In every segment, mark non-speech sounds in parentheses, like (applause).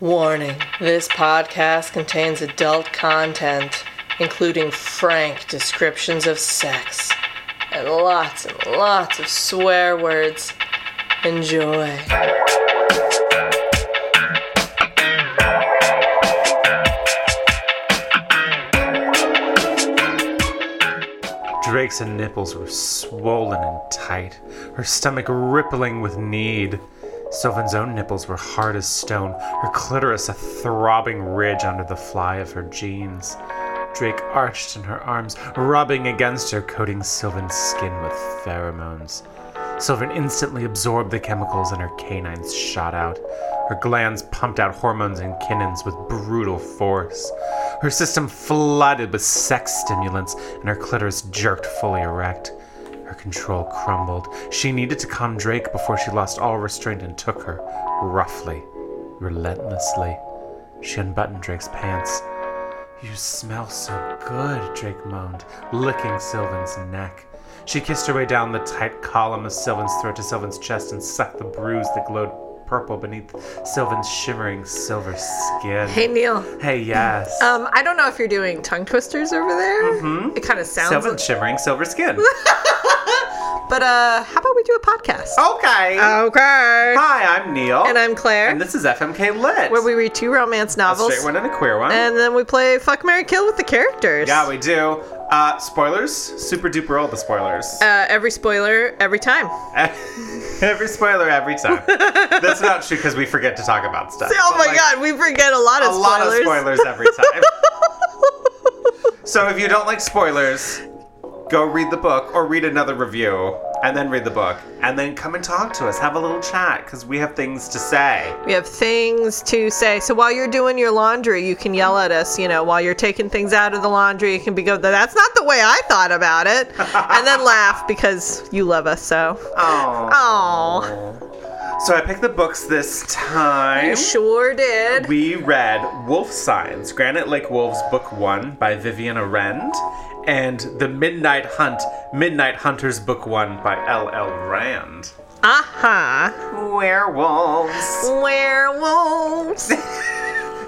Warning this podcast contains adult content, including frank descriptions of sex and lots and lots of swear words. Enjoy. Drake's nipples were swollen and tight, her stomach rippling with need. Sylvan's own nipples were hard as stone, her clitoris a throbbing ridge under the fly of her jeans. Drake arched in her arms, rubbing against her, coating Sylvan's skin with pheromones. Sylvan instantly absorbed the chemicals and her canines shot out. Her glands pumped out hormones and kinins with brutal force. Her system flooded with sex stimulants, and her clitoris jerked fully erect. Her control crumbled. She needed to calm Drake before she lost all restraint and took her, roughly, relentlessly. She unbuttoned Drake's pants. You smell so good, Drake moaned, licking Sylvan's neck. She kissed her way down the tight column of Sylvan's throat to Sylvan's chest and sucked the bruise that glowed purple beneath Sylvan's shimmering silver skin. Hey Neil. Hey, yes. Um, I don't know if you're doing tongue twisters over there. Mm-hmm. It kind of sounds. Sylvan's like, shimmering silver skin. (laughs) but uh, how about we do a podcast? okay. Okay. Hi, I'm Neil. And I'm Claire. And this is FMK Lit. where we read two romance a novels, straight one and a queer one. and then we play Fuck Mary Kill with the characters. yeah, we do. Uh, spoilers. Super duper all the spoilers. Uh, every spoiler, every time. (laughs) every spoiler every time. (laughs) That's not true because we forget to talk about stuff. Oh But, my like, god, we forget a lot A of spoilers. lot of spoilers every time. (laughs) so if you don't like spoilers, go read the book or read another review and then read the book and then come and talk to us. Have a little chat because we have things to say. We have things to say. So while you're doing your laundry, you can yell at us. You know, while you're taking things out of the laundry, you can be go, "That's not the way I thought about it," and then (laughs) laugh because you love us so. Oh. So I picked the books this time. you sure did. We read Wolf Signs, Granite Lake Wolves, Book One by Vivian Arend, and The Midnight Hunt, Midnight Hunters, Book One by L.L. Raand. Aha. Werewolves. Werewolves. (laughs)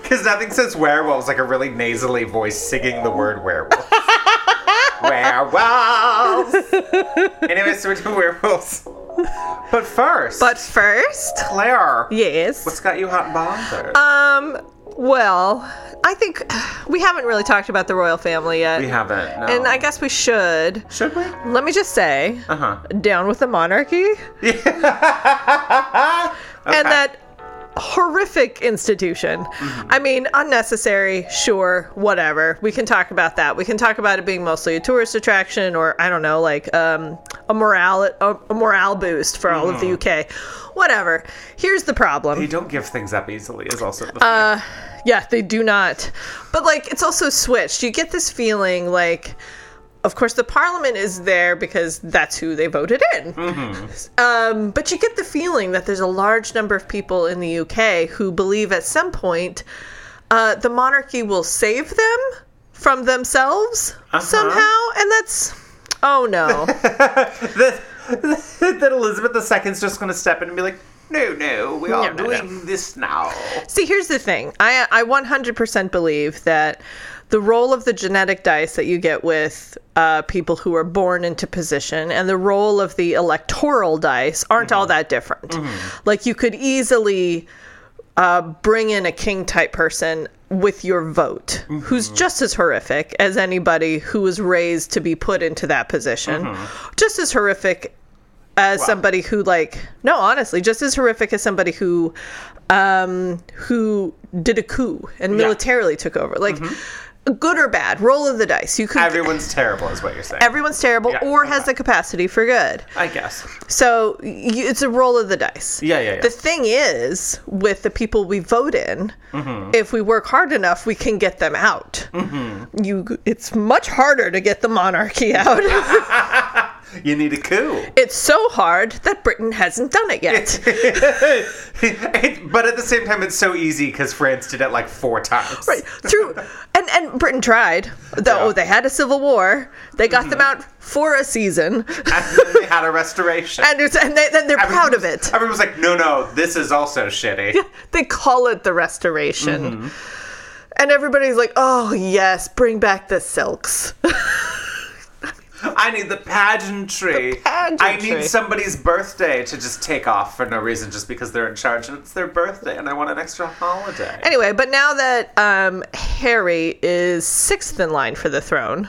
Because nothing says werewolves like a really nasally voice singing the word werewolf. (laughs) werewolves. anyway, so we're doing werewolves. But first, but first, Claire, yes. what's got you hot and bothered? Um. Well, I think we haven't really talked about the royal family yet. we haven't. No. And I guess we should. should we? Let me just say, Uh huh. down with the monarchy. (laughs) and that horrific institution. I mean, unnecessary, sure, whatever. We can talk about that. We can talk about it being mostly a tourist attraction or I don't know, like um, a morale a, a morale boost for all of the UK. Whatever. Here's the problem. They don't give things up easily. Is also the thing. Uh, yeah, they do not. But like, it's also switched. You get this feeling like, of course, the parliament is there because that's who they voted in. Um, but you get the feeling that there's a large number of people in the UK who believe at some point uh, the monarchy will save them from themselves somehow, and that's oh no. (laughs) that, that Elizabeth II's just going to step in and be like, no, no, we are No, no, no. doing this now. See, here's the thing. I I 100% believe that the roll of the genetic dice that you get with uh, people who are born into position and the roll of the electoral dice aren't all that different. Like you could easily uh, bring in a king type person with your vote who's just as horrific as anybody who was raised to be put into that position, just as horrific as somebody who like no honestly just as horrific as somebody who um who did a coup and militarily took over. Like good or bad roll of the dice you could Everyone's terrible, is what you're saying. everyone's terrible Yeah, or has the capacity for good I guess. so y- it's a roll of the dice Yeah, yeah, yeah. the thing is with the people we vote in Mm-hmm. if we work hard enough we can get them out Mm-hmm. you it's much harder to get the monarchy out (laughs) You need a coup. it's so hard that britain hasn't done it yet (laughs) It- but at the same time, it's so easy because France did it like four times. right through and and Britain tried. Though Yeah. they had a civil war, they got them out for a season, (laughs) and then they had a restoration. and, and they, then they're proud of it. it. was like, no, no, this is also shitty. (laughs) They call it the Restoration, Mm-hmm. and everybody's like, "Oh yes, bring back the silks." I need the pageantry. The pageantry. I need somebody's birthday to just take off for no reason just because they're in charge and it's their birthday and I want an extra holiday. Anyway, but now that um, Harry is sixth in line for the throne,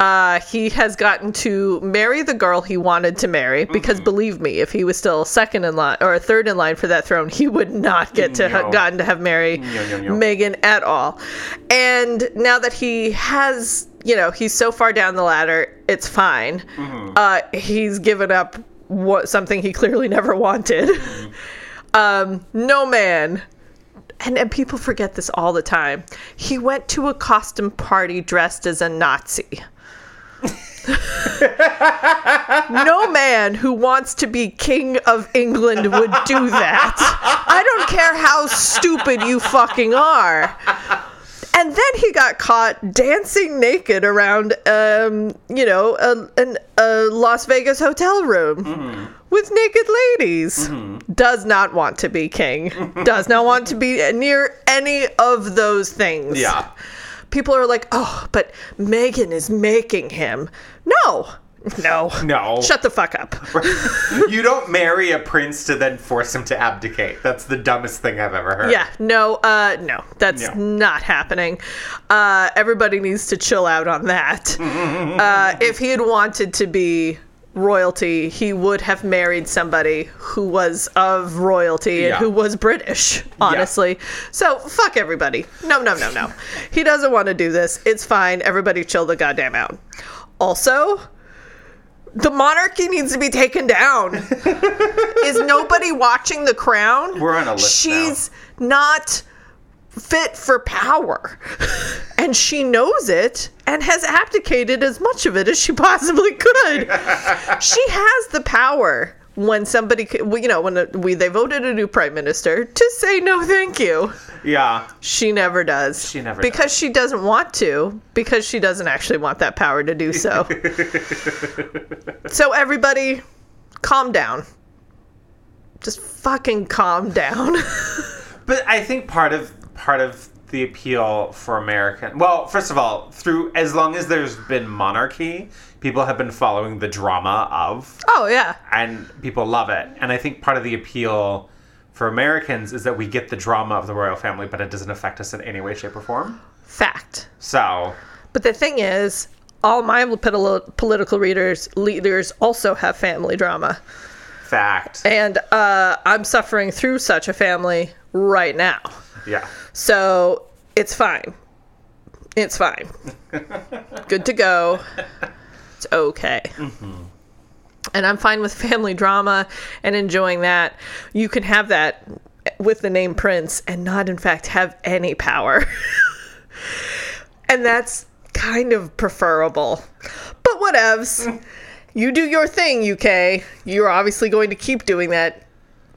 uh, he has gotten to marry the girl he wanted to marry. Because believe me, if he was still second in line or third in line for that throne, he would not get to ha- gotten to have marry No, no, no. Meghan at all. And now that he has, you know, he's so far down the ladder, it's fine. Uh, he's given up what something he clearly never wanted. (laughs) um, no man and, and people forget this all the time. He went to a costume party dressed as a Nazi. (laughs) no man who wants to be king of England would do that. I don't care how stupid you fucking are. And then he got caught dancing naked around, um, you know, a, an, a Las Vegas hotel room with naked ladies. Does not want to be king. Does not want to be near any of those things. Yeah. People are like, oh, but Meghan is making him. No. No. No. Shut the fuck up. (laughs) you don't marry a prince to then force him to abdicate. That's the dumbest thing I've ever heard. Yeah, no, uh, no, that's No. not happening. Uh, everybody needs to chill out on that. (laughs) uh, if he had wanted to be royalty, he would have married somebody who was of royalty and Yeah. who was British, honestly. So fuck everybody. No, no, no, no. he doesn't want to do this. It's fine. Everybody chill the goddamn out. Also, the monarchy needs to be taken down. (laughs) Is nobody watching The Crown? We're on a list now. She's not fit for power. (laughs) And she knows it and has abdicated as much of it as she possibly could. (laughs) she has the power when somebody, you know, when uh, we they voted a new prime minister to say no thank you. Yeah. She never does. She never because does. she doesn't want to because she doesn't actually want that power to do so. (laughs) so everybody calm down. Just fucking calm down. (laughs) But I think part of part of the appeal for American well, first of all, through as long as there's been monarchy, people have been following the drama of oh yeah. and people love it. And I think part of the appeal for Americans is that we get the drama of the royal family, but it doesn't affect us in any way, shape, or form. Fact. So But the thing is, all my political readers leaders also have family drama. fact. And uh, I'm suffering through such a family right now. Yeah. So it's fine. It's fine. (laughs) Good to go. It's okay. And I'm fine with family drama and enjoying that. You can have that with the name Prince and not, in fact, have any power. (laughs) and that's kind of preferable. But whatevs. You do your thing, UK. You're obviously going to keep doing that,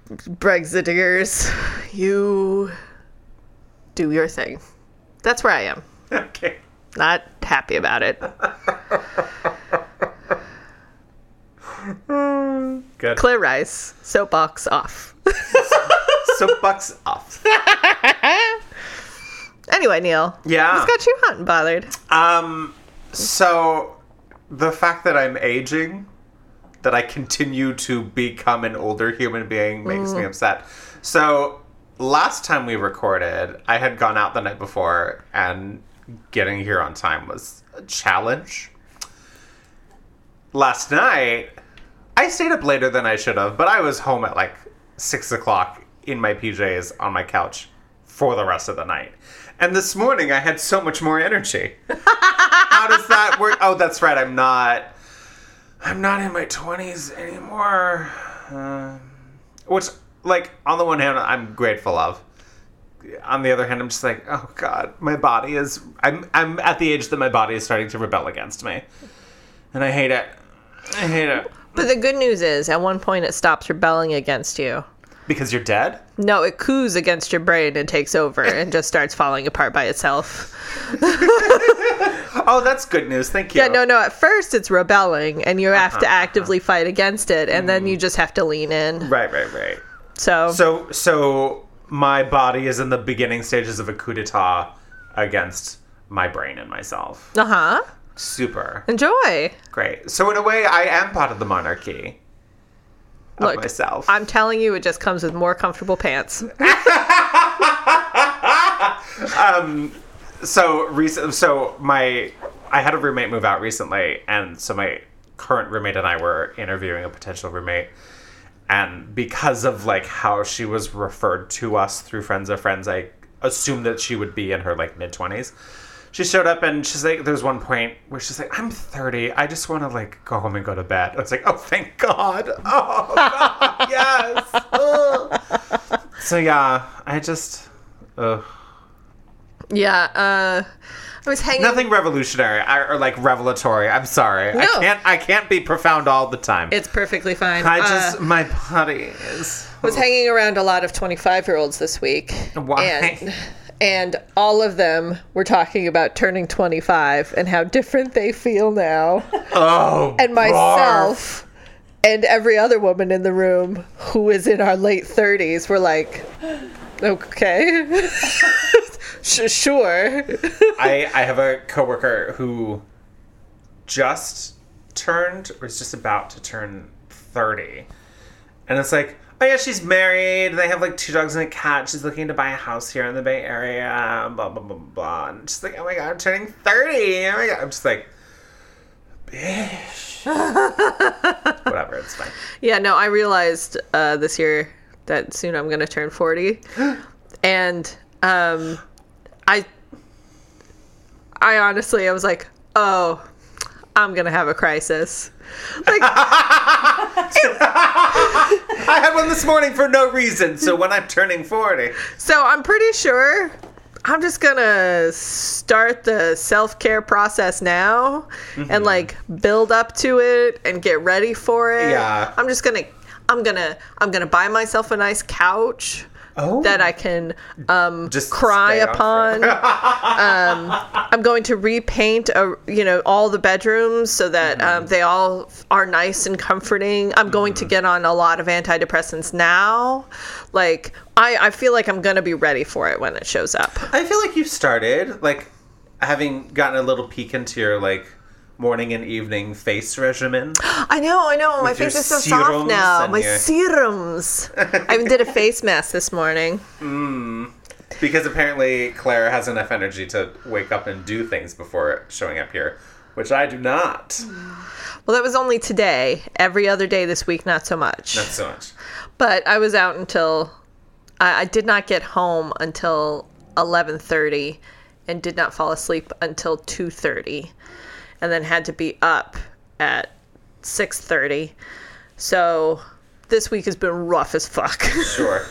Brexiteers. You do your thing. That's where I am. (laughs) Okay. Not happy about it. Good. Clear rice. Soapbox off. (laughs) Soapbox off. (laughs) Anyway, Neil. Yeah. What's got you hot and bothered? Um, so the fact that I'm aging, that I continue to become an older human being makes me upset. So last time we recorded, I had gone out the night before, and getting here on time was a challenge. Last night, I stayed up later than I should have, but I was home at like six o'clock in my PJs on my couch for the rest of the night. And this morning, I had so much more energy. (laughs) How does that work? Oh, that's right. I'm not. I'm not in my twenties anymore. Um, which, like, on the one hand, I'm grateful of. On the other hand, I'm just like, oh god, my body is. I'm. I'm at the age that my body is starting to rebel against me, and I hate it. I hate it. But the good news is, at one point, it stops rebelling against you. Because you're dead? No, it coups against your brain and takes over and just starts falling apart by itself. (laughs) Oh, that's good news. Thank you. Yeah, no, no. At first, it's rebelling, and you have to Uh-huh, actively fight against it, and then you just have to lean in. Right, right, right. So, So, so my body is in the beginning stages of a coup d'état against my brain and myself. uh huh. Super. Enjoy. Great. So in a way, I am part of the monarchy of Look, myself. I'm telling you, it just comes with more comfortable pants. (laughs) um, so recent. So my, I had a roommate move out recently, and so my current roommate and I were interviewing a potential roommate. And because of like how she was referred to us through friends of friends, I assumed that she would be in her like mid twenties. She showed up and she's like, there's one point where she's like, I'm 30. I just want to like go home and go to bed. I was like, oh, thank God. (laughs) Oh, God. yes. So yeah, I just, ugh. Yeah. Uh, I was hanging. nothing revolutionary or, or like revelatory. I'm sorry. I No. can't, I can't be profound all the time. It's perfectly fine. I Uh, just, my body is. was hanging around a lot of 25 year olds this week. Why? And, and all of them were talking about turning 25 and how different they feel now. Oh, And myself and every other woman in the room who is in our late 30s were like, okay. (laughs) Sh- sure. (laughs) I, I have a coworker who just turned or is just about to turn 30. And it's like, oh yeah, she's married. They have like two dogs and a cat. She's looking to buy a house here in the Bay Area. Blah, blah, blah, blah. And she's like, oh my God, I'm turning 30. Oh my God. I'm just like, bitch. (laughs) Whatever, it's fine. Yeah, no, I realized uh, this year that soon I'm going to turn 40. (gasps) and um, I, I honestly, I was like, oh, I'm going to have a crisis. Like, (laughs) I had one this morning for no reason. So when I'm turning 40, so I'm pretty sure I'm just going to start the self care process now Mm-hmm. and like build up to it and get ready for it. Yeah. I'm just going to. I'm gonna I'm gonna buy myself a nice couch oh, that I can um, Just cry upon. (laughs) um, I'm going to repaint, a, you know, all the bedrooms so that Mm-hmm. um, they all are nice and comforting. I'm going to get on a lot of antidepressants now. Like, I, I feel like I'm going to be ready for it when it shows up. I feel like you've started like having gotten a little peek into your like morning and evening face regimen. (gasps) I know, I know. My face is so soft now. My your- serums. I even did a face mask this morning. (laughs) Hmm. Because apparently Claire has enough energy to wake up and do things before showing up here, which I do not. (sighs) Well, that was only today. Every other day this week, not so much. Not so much. but I was out until I, I did not get home until eleven thirty, and did not fall asleep until two thirty, and then had to be up at six thirty. So this week has been rough as fuck. (laughs) Sure.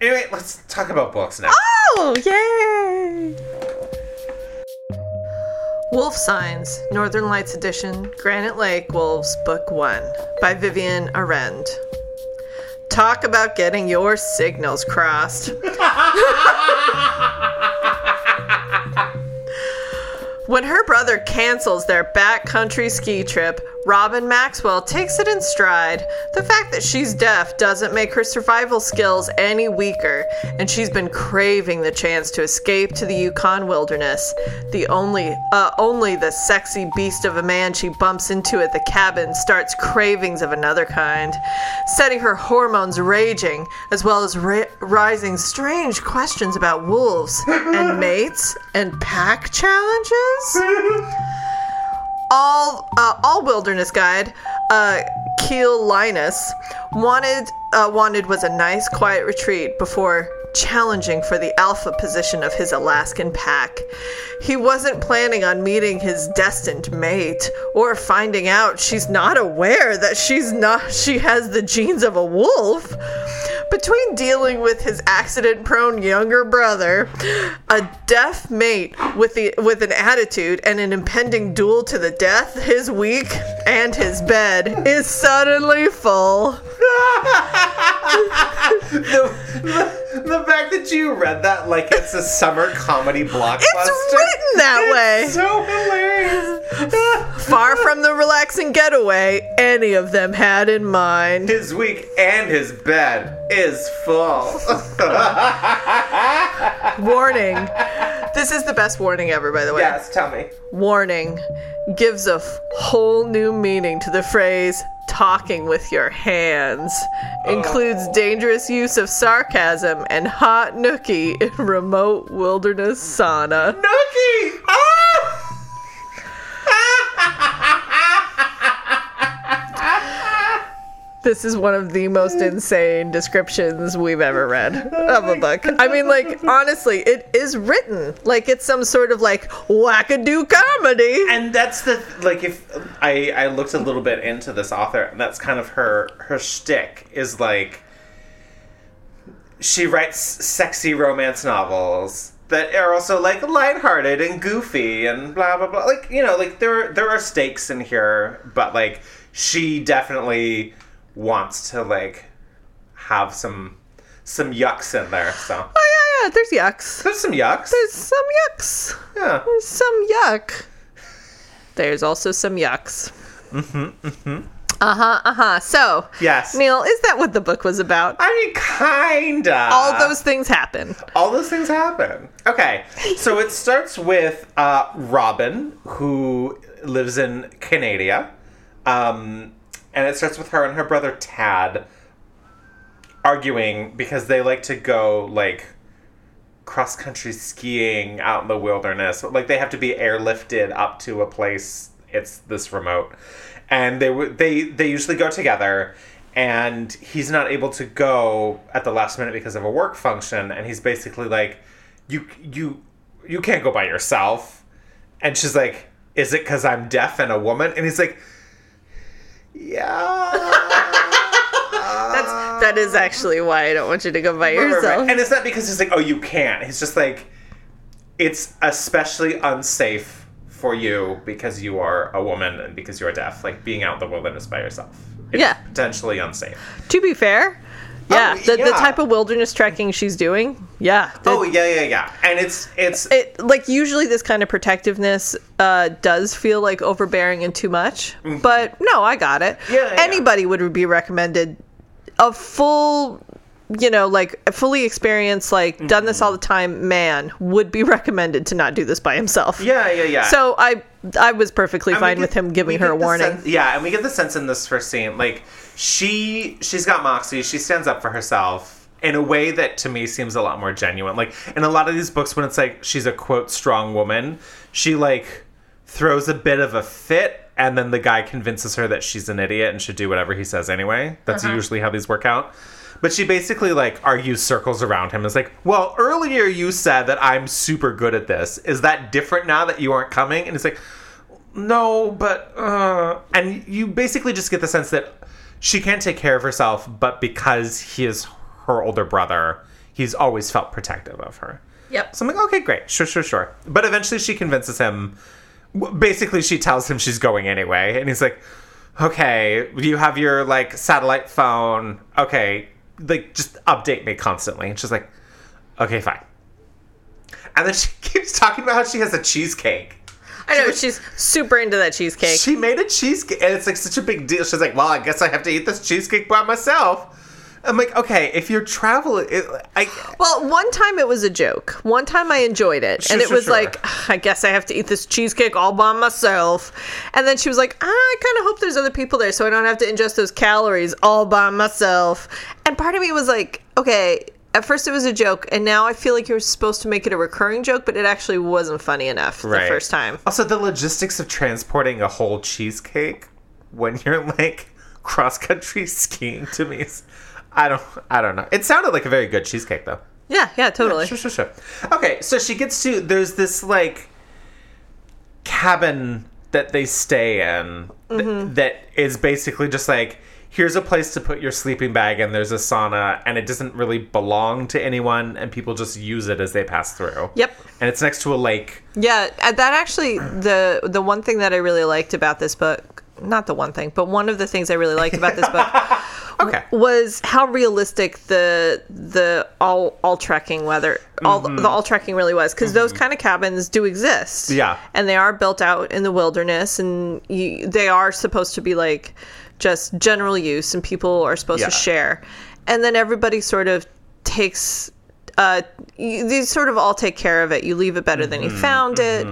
Anyway, let's talk about books now. oh yay! Wolf Signs, Northern Lights Edition, Granite Lake Wolves, Book 1 by Vivian Arend. Talk about getting your signals crossed. (laughs) (laughs) When her brother cancels their backcountry ski trip, Robin Maxwell takes it in stride. The fact that she's deaf doesn't make her survival skills any weaker, and she's been craving the chance to escape to the Yukon wilderness. The only, uh, only the sexy beast of a man she bumps into at the cabin starts cravings of another kind, setting her hormones raging, as well as ra- rising strange questions about wolves and mates and pack challenges (laughs) all uh, all wilderness guide uh, Keil Linus wanted uh, wanted was a nice quiet retreat before challenging for the alpha position of his Alaskan pack. He wasn't planning on meeting his destined mate or finding out she's not aware that she's not she has the genes of a wolf. Between dealing with his accident-prone younger brother, a deaf mate with the with an attitude, and an impending duel to the death, his week and his bed is suddenly full. (laughs) the, the, the fact that you read that like it's a summer comedy blockbuster. It's written that way. So hilarious. (laughs) Far from the relaxing getaway any of them had in mind. his week and his bed is full. (laughs) Warning. This is the best warning ever, by the way. yes, tell me. Warning gives a f- whole new meaning to the phrase talking with your hands. Includes dangerous use of sarcasm and hot nookie in remote wilderness sauna. Nookie! Ah! This is one of the most insane descriptions we've ever read (laughs) oh of a book. I mean, like, honestly, it is written like it's some sort of like wackadoo comedy. and that's the like if I I looked a little bit into this author and that's kind of her her shtick is like she writes sexy romance novels that are also like lighthearted and goofy and blah blah blah like you know like there there are stakes in here but like she definitely wants to like have some some yucks in there so Oh, yeah, yeah, there's yucks. there's some yucks There's some yucks. yeah There's some yuck. There's also some yucks. Mm-hmm, mm-hmm. Uh-huh, uh-huh. So, yes Neil, is that what the book was about? I mean kinda All those things happen. all those things happen. Okay, so it starts with uh, Robin, who lives in Canada, um, and it starts with her and her brother Tad arguing because they like to go like cross country skiing out in the wilderness. Like they have to be airlifted up to a place. It's this remote, and they they they usually go together. And he's not able to go at the last minute because of a work function, and he's basically like, "You you you can't go by yourself." And she's like, "Is it because I'm deaf and a woman?" And he's like, "Yeah." (laughs) That's that is actually why I don't want you to go by Right, right, yourself. right. And it's not because he's like, oh, you can't. He's just like, it's especially unsafe for you because you are a woman and because you're deaf. Like being out in the wilderness by yourself. It's Yeah. Potentially unsafe. To be fair, yeah, Oh, the, the type of wilderness trekking she's doing, yeah. Oh yeah, yeah, yeah. And it's it's it like usually this kind of protectiveness uh, does feel like overbearing and too much. But no, I got it. Mm-hmm. Yeah, yeah. Anybody would be recommended a full, you know, like fully experienced, like done this all the time man would be (laughs) recommended to not do this by himself. yeah, yeah, yeah. So I I was perfectly And fine get- with him giving her a warning. sense- yeah, and we get the sense in this first scene, like she she's got moxie. She stands up for herself in a way that to me seems a lot more genuine. Like in a lot of these books, when it's like she's a quote strong woman, she like throws a bit of a fit. And then the guy convinces her that she's an idiot and should do whatever he says anyway. That's usually how these work out. But she basically like argues circles around him. It's like, well, earlier you said that I'm super good at this. Is that different now that you aren't coming? And it's like, no, but uh, and you basically just get the sense that she can't take care of herself, but because he is her older brother, he's always felt protective of her. Yep. So I'm like, okay, great, sure, sure, sure. But eventually, she convinces him. Basically, she tells him she's going anyway, and he's like, okay, do you have your like satellite phone. Okay, like just update me constantly. And she's like, okay, fine. And then (laughs) she keeps talking about how she has a cheesecake. I know she's super into that cheesecake. She made a cheesecake, and it's like such a big deal. She's like, "Well, I guess I have to eat this cheesecake by myself." I'm like, "Okay, if you're traveling, it, I Well, one time it was a joke. One time I enjoyed it, Sure, and it sure, was sure. like, I guess I have to eat this cheesecake all by myself. And then she was like, ah, I kind of hope there's other people there, so I don't have to ingest those calories all by myself. And part of me was like, okay. At first it was a joke, and now I feel like you're supposed to make it a recurring joke, but it actually wasn't funny enough the first time. Also, the logistics of transporting a whole cheesecake when you're like cross country (laughs) skiing to me is, I don't, I don't know. It sounded like a very good cheesecake though. Yeah, yeah, totally. Sure, sure, sure. Okay, so she gets to there's this like cabin that they stay in th- that is basically just like here's a place to put your sleeping bag and there's a sauna and it doesn't really belong to anyone and people just use it as they pass through. Yep. And it's next to a lake. Yeah, uh, that actually the the one thing that I really liked about this book, not the one thing, but one of the things I really liked about this book (laughs) Okay. was how realistic the the all all trekking weather all Mm-hmm. the all trekking really was because those kind of cabins do exist. Yeah. and they are built out in the wilderness, and you, they are supposed to be like just general use, and people are supposed to share, and then everybody sort of takes. Uh, you, these sort of all take care of it. You leave it better than Mm-hmm. you found it.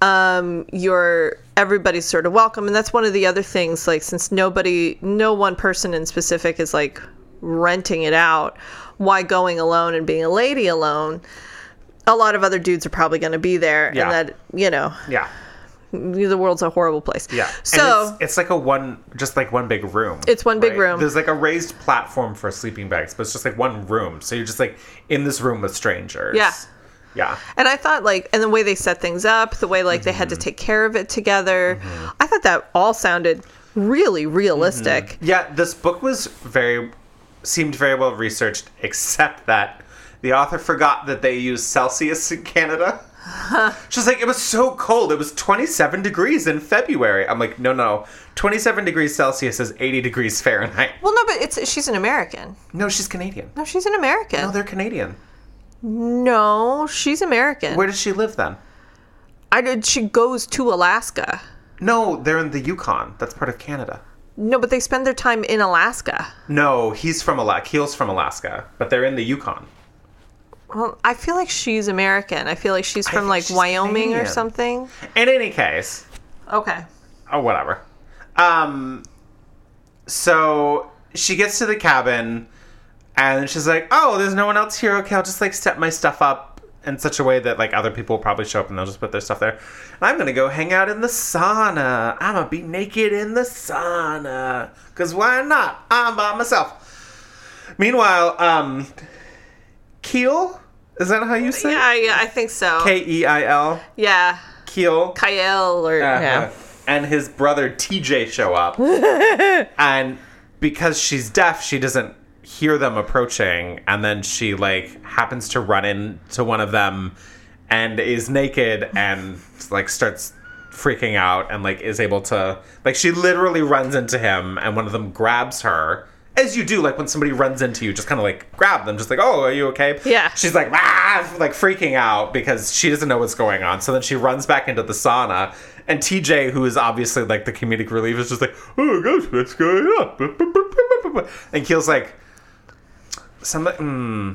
Um, you're everybody's sort of welcome, and that's one of the other things. Like since nobody, no one person in specific is like renting it out, why going alone and being a lady alone? A lot of other dudes are probably going to be there, Yeah. and that you know Yeah. the world's a horrible place. Yeah. So it's, it's like a one, just like one big room. It's one big room. There's like a raised platform for sleeping bags, but it's just like one room. So you're just like in this room with strangers. Yeah. Yeah. And I thought like, and the way they set things up, the way like they had to Mm-hmm. take care of it together, I thought that all sounded really realistic. Yeah, this book was very seemed very well researched, except that the author forgot that they use Celsius in Canada. (laughs) She's like, it was so cold. It was 27 degrees in February. I'm like, no, no. 27 degrees Celsius is 80 degrees Fahrenheit. Well, no, but it's she's an American. No, she's Canadian. No, she's an American. No, they're Canadian. No, she's American. Where does she live then? I did. She goes to Alaska. No, they're in the Yukon. That's part of Canada. No, but they spend their time in Alaska. No, he's from Alaska. Keil's from Alaska, but they're in the Yukon. Well, I feel like she's American. I feel like she's from like she's Wyoming or something. In any case, Okay. oh whatever. Um, so she gets to the cabin, and she's like, "Oh, there's no one else here. Okay, I'll just like step my stuff up in such a way that like other people will probably show up and they'll just put their stuff there. And I'm gonna go hang out in the sauna. I'm gonna be naked in the sauna, cause why not? I'm by myself." Meanwhile, um, Keil, is that how you say? Yeah, yeah, I think so. K E I L. Yeah, Keil. Kyle or Uh, yeah. And his brother TJ show up. (laughs) and because she's deaf, she doesn't hear them approaching. And then she, like, happens to run into one of them and is naked and, like, starts freaking out and, like, is able to. Like, she literally runs into him and one of them grabs her. As you do, like when somebody runs into you, just kind of like grab them, just like, "Oh, are you okay?" Yeah. She's like, ah, like freaking out because she doesn't know what's going on. So then she runs back into the sauna, and TJ, who is obviously like the comedic relief, is just like, oh gosh, what's going on? And Keil's like, something. Hmm.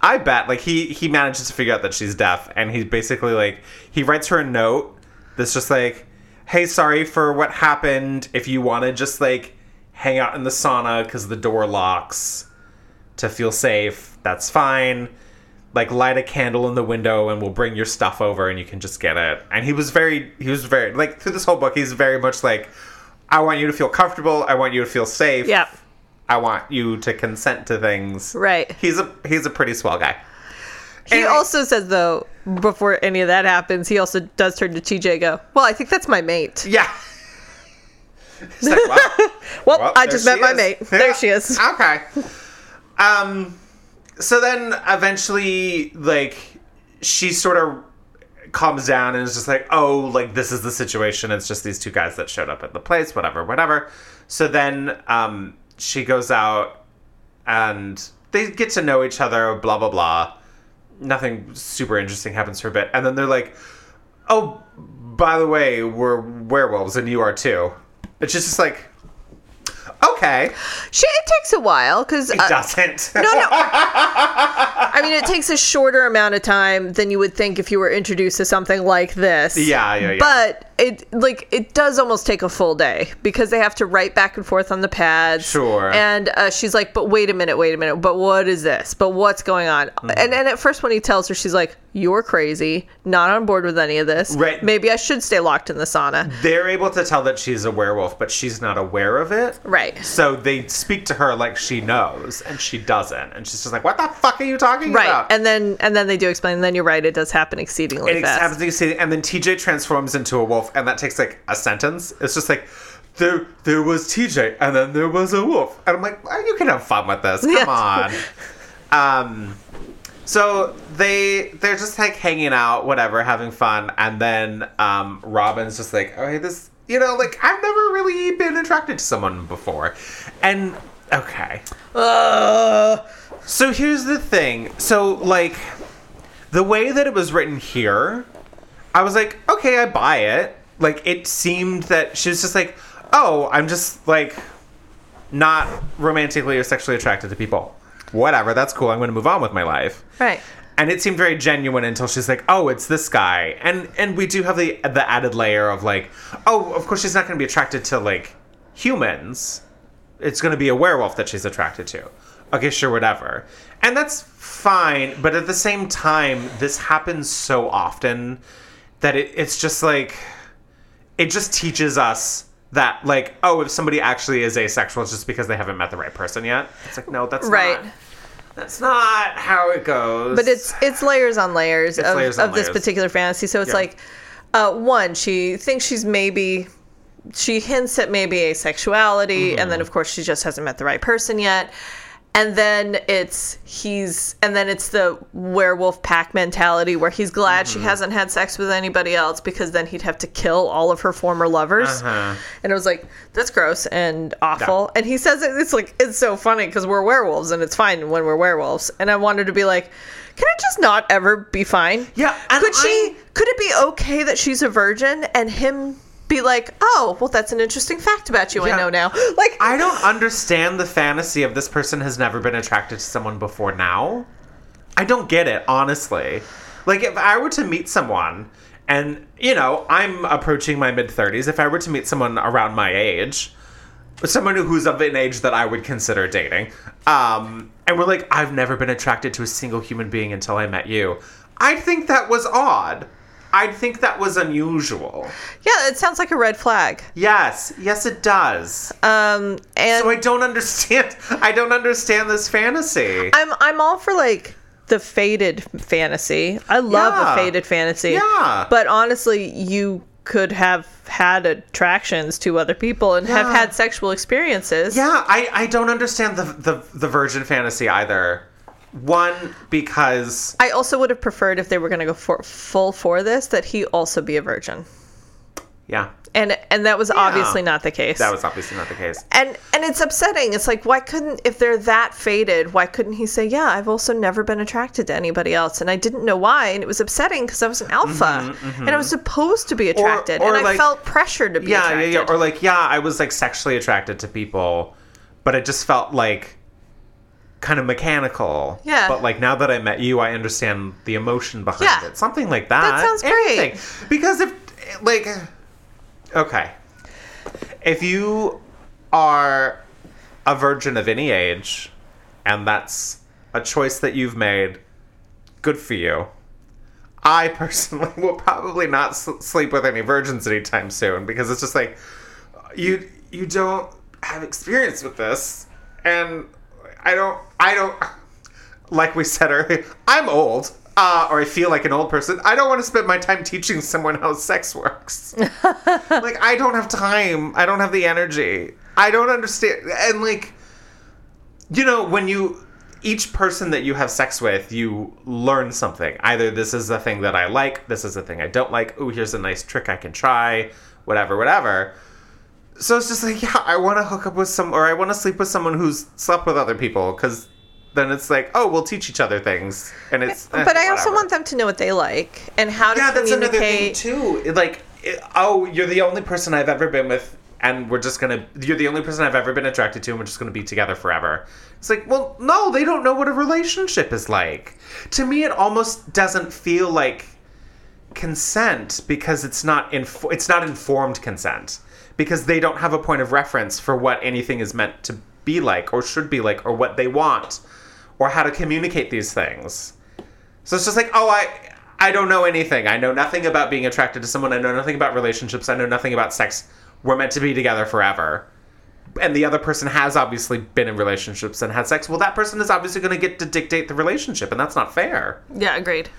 I bet like he he manages to figure out that she's deaf, and he's basically like he writes her a note that's just like, hey, sorry for what happened. If you want to just like hang out in the sauna because the door locks to feel safe, that's fine. Like light a candle in the window and we'll bring your stuff over and you can just get it. And he was very he was very like through this whole book he's very much like I want you to feel comfortable, I want you to feel safe. Yeah. I want you to consent to things. Right. He's a he's a pretty swell guy. He And- also says though, before any of that happens, he also does turn to TJ and go, Well, I think that's my mate. Yeah. (laughs) Like, well, Well, well, I just met my is. mate. Yeah. There she is. Okay. Um so then eventually like she sort of calms down and is just like, "Oh, like this is the situation. It's just these two guys that showed up at the place, whatever, whatever." So then um she goes out and they get to know each other, blah blah blah. Nothing super interesting happens for a bit. And then they're like, "Oh, by the way, we're werewolves and you are too." It's just, just like, "Okay." She, it takes a while because It doesn't. (laughs) no, no. (laughs) I mean, it takes a shorter amount of time than you would think if you were introduced to something like this. Yeah, yeah, yeah. But it like it does almost take a full day because they have to write back and forth on the pads. Sure. And uh, she's like, "But wait a minute, wait a minute. But what is this? But what's going on?" Mm-hmm. And and at first, when he tells her, she's like, "You're crazy. Not on board with any of this. Right. Maybe I should stay locked in the sauna." They're able to tell that she's a werewolf, but she's not aware of it. Right. So they speak to her like she knows, and she doesn't. And she's just like, "What the fuck are you talking Right. about?" And then and then they do explain. And then you're right. It does happen exceedingly it fast. happens see, and then TJ transforms into a wolf, and that takes like a sentence. It's just like, there there was TJ and then there was a wolf. And I'm like, "Oh, you can have fun with this. Come on. Um so they they're just like hanging out, whatever, having fun, and then um Robin's just like, okay, this you know, like I've never really been attracted to someone before. And okay. Uh, So here's the thing. So like the way that it was written here, I was like, okay, I buy it. Like it seemed that she was just like, oh, I'm just like not romantically or sexually attracted to people. Whatever, that's cool. I'm going to move on with my life. right. And it seemed very genuine until she's like, "Oh, it's this guy," and and we do have the the added layer of like, "Oh, of course she's not going to be attracted to like humans. It's going to be a werewolf that she's attracted to." Okay, sure, whatever, and that's fine. But at the same time, this happens so often that it, it's just like it just teaches us that like, oh, if somebody actually is asexual, it's just because they haven't met the right person yet. It's like, no, that's Right. not. That's not how it goes. But it's it's layers on layers of, layers on of this particular fantasy. So it's Yeah. like, uh, one, she thinks she's maybe, she hints at maybe asexuality, and Mm-hmm. then of course she just hasn't met the right person yet. And then it's he's, and then it's the werewolf pack mentality where he's glad Mm-hmm. she hasn't had sex with anybody else because then he'd have to kill all of her former lovers. Uh-huh. And it was like, that's gross and awful. And he says it, it's like, it's so funny because we're werewolves and it's fine when we're werewolves. And I wanted to be like, can it just not ever be fine? Yeah, Could she, I- could it be okay that she's a virgin and him be like, oh, well, that's an interesting fact about you I know now? (gasps) Like, I don't understand the fantasy of this person has never been attracted to someone before now. I don't get it, honestly. Like, if I were to meet someone, and, you know, I'm approaching my mid 30s, if I were to meet someone around my age, someone who's of an age that I would consider dating, um, and we're like, I've never been attracted to a single human being until I met you, I'd think that was odd. I'd think that was unusual. yeah, it sounds like a red flag. Yes, yes, it does. Um, and So I don't understand. (laughs) I don't understand this fantasy. I'm I'm all for like the fated fantasy. I love Yeah. a fated fantasy. Yeah. But honestly, you could have had attractions to other people and have had sexual experiences. yeah, I, I don't understand the, the the virgin fantasy either. One because I also would have preferred if they were going to go for full for this that he also be a virgin. yeah, And and that was obviously not the case. that was obviously not the case. and and it's upsetting. It's like why couldn't if they're that fated, why couldn't he say, "Yeah, I've also never been attracted to anybody else and I didn't know why." And it was upsetting because I was an alpha mm-hmm, and I mm-hmm. was supposed to be attracted or and I felt pressured to be Yeah, yeah, attracted. yeah. Or like, yeah, I was like sexually attracted to people, but it just felt like kind of mechanical. Yeah. But like now that I met you, I understand the emotion behind Yeah. it. Something like that. That sounds great. Anything. Because if like okay. If you are a virgin of any age and that's a choice that you've made, good for you. I personally (laughs) will probably not sleep with any virgins anytime soon because it's just like you you don't have experience with this and I don't I don't like we said earlier I'm old uh, or I feel like an old person. I don't want to spend my time teaching someone how sex works. (laughs) Like I don't have time. I don't have the energy. I don't understand and like you know when you each person that you have sex with you learn something. Either this is a thing that i like this is a thing i don't like oh here's a nice trick i can try whatever whatever so it's just like (laughs) yeah i want to hook up with some or i want to sleep with someone who's slept with other people because then it's like oh we'll teach each other things. And it's eh, but I also want them to know what they like and how to yeah that's another thing communicate. too. Like it- oh you're the only person i've ever been with and we're just gonna you're the only person i've ever been attracted to and we're just gonna be together forever. It's like well no they don't know what a relationship is like. To me it almost doesn't feel like consent because it's not inf- it's not informed consent because they don't have a point of reference for what anything is meant to be like or should be like or what they want or how to communicate these things so it's just like, oh, I I don't know anything. I know nothing about being attracted to someone. I know nothing about relationships. I know nothing about sex. We're meant to be together forever. And the other person has obviously been in relationships and had sex. Well, that person is obviously going to get to dictate the relationship, and that's not fair. Yeah, agreed.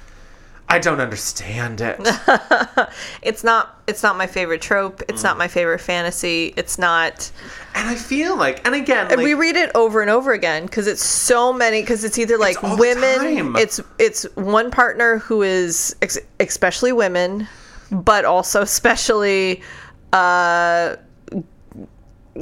I don't understand it. (laughs) It's not it's not my favorite trope. It's not my favorite fantasy. It's not and I feel like, and again, like, we read it over and over again because it's so many because it's either like the women it's it's one partner who is ex- especially women but also especially uh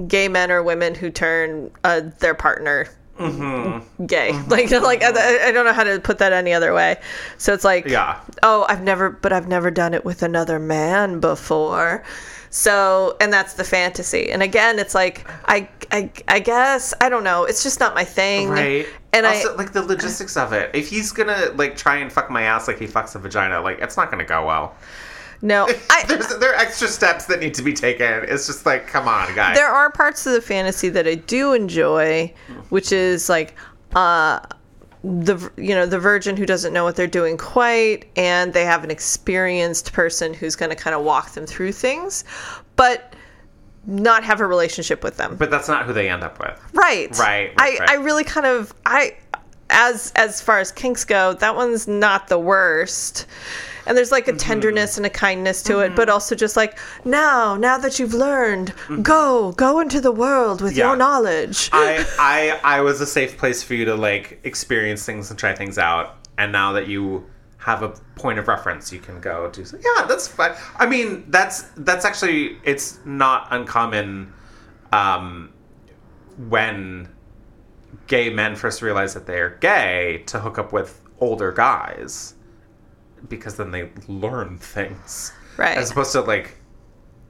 gay men or women who turn uh, their partner Mm-hmm. gay like (laughs) like I, I don't know how to put that any other way so it's like Yeah. oh i've never but i've never done it with another man before so and that's the fantasy and again it's like i i, I guess i don't know it's just not my thing right? and also, i like the logistics of it. If he's gonna like try and fuck my ass like he fucks a vagina, like it's not gonna go well. No (laughs) i There's there are extra steps that need to be taken. It's just like, come on, guys. there are parts of the fantasy that I do enjoy, which is like uh the you know the virgin who doesn't know what they're doing quite and they have an experienced person who's going to kind of walk them through things but not have a relationship with them but that's not who they end up with. right Right, I right, right. I really kind of I as as far as kinks go that one's not the worst and there's like a Mm-hmm. tenderness and a kindness to it but also just like now now that you've learned go go into the world with Mm-hmm. Yeah. your knowledge I, (laughs) I I was a safe place for you to like experience things and try things out. And now that you have a point of reference, you can go do. So, yeah, that's fine. I mean, that's that's actually it's not uncommon um, when gay men first realize that they are gay to hook up with older guys because then they learn things Right. as opposed to like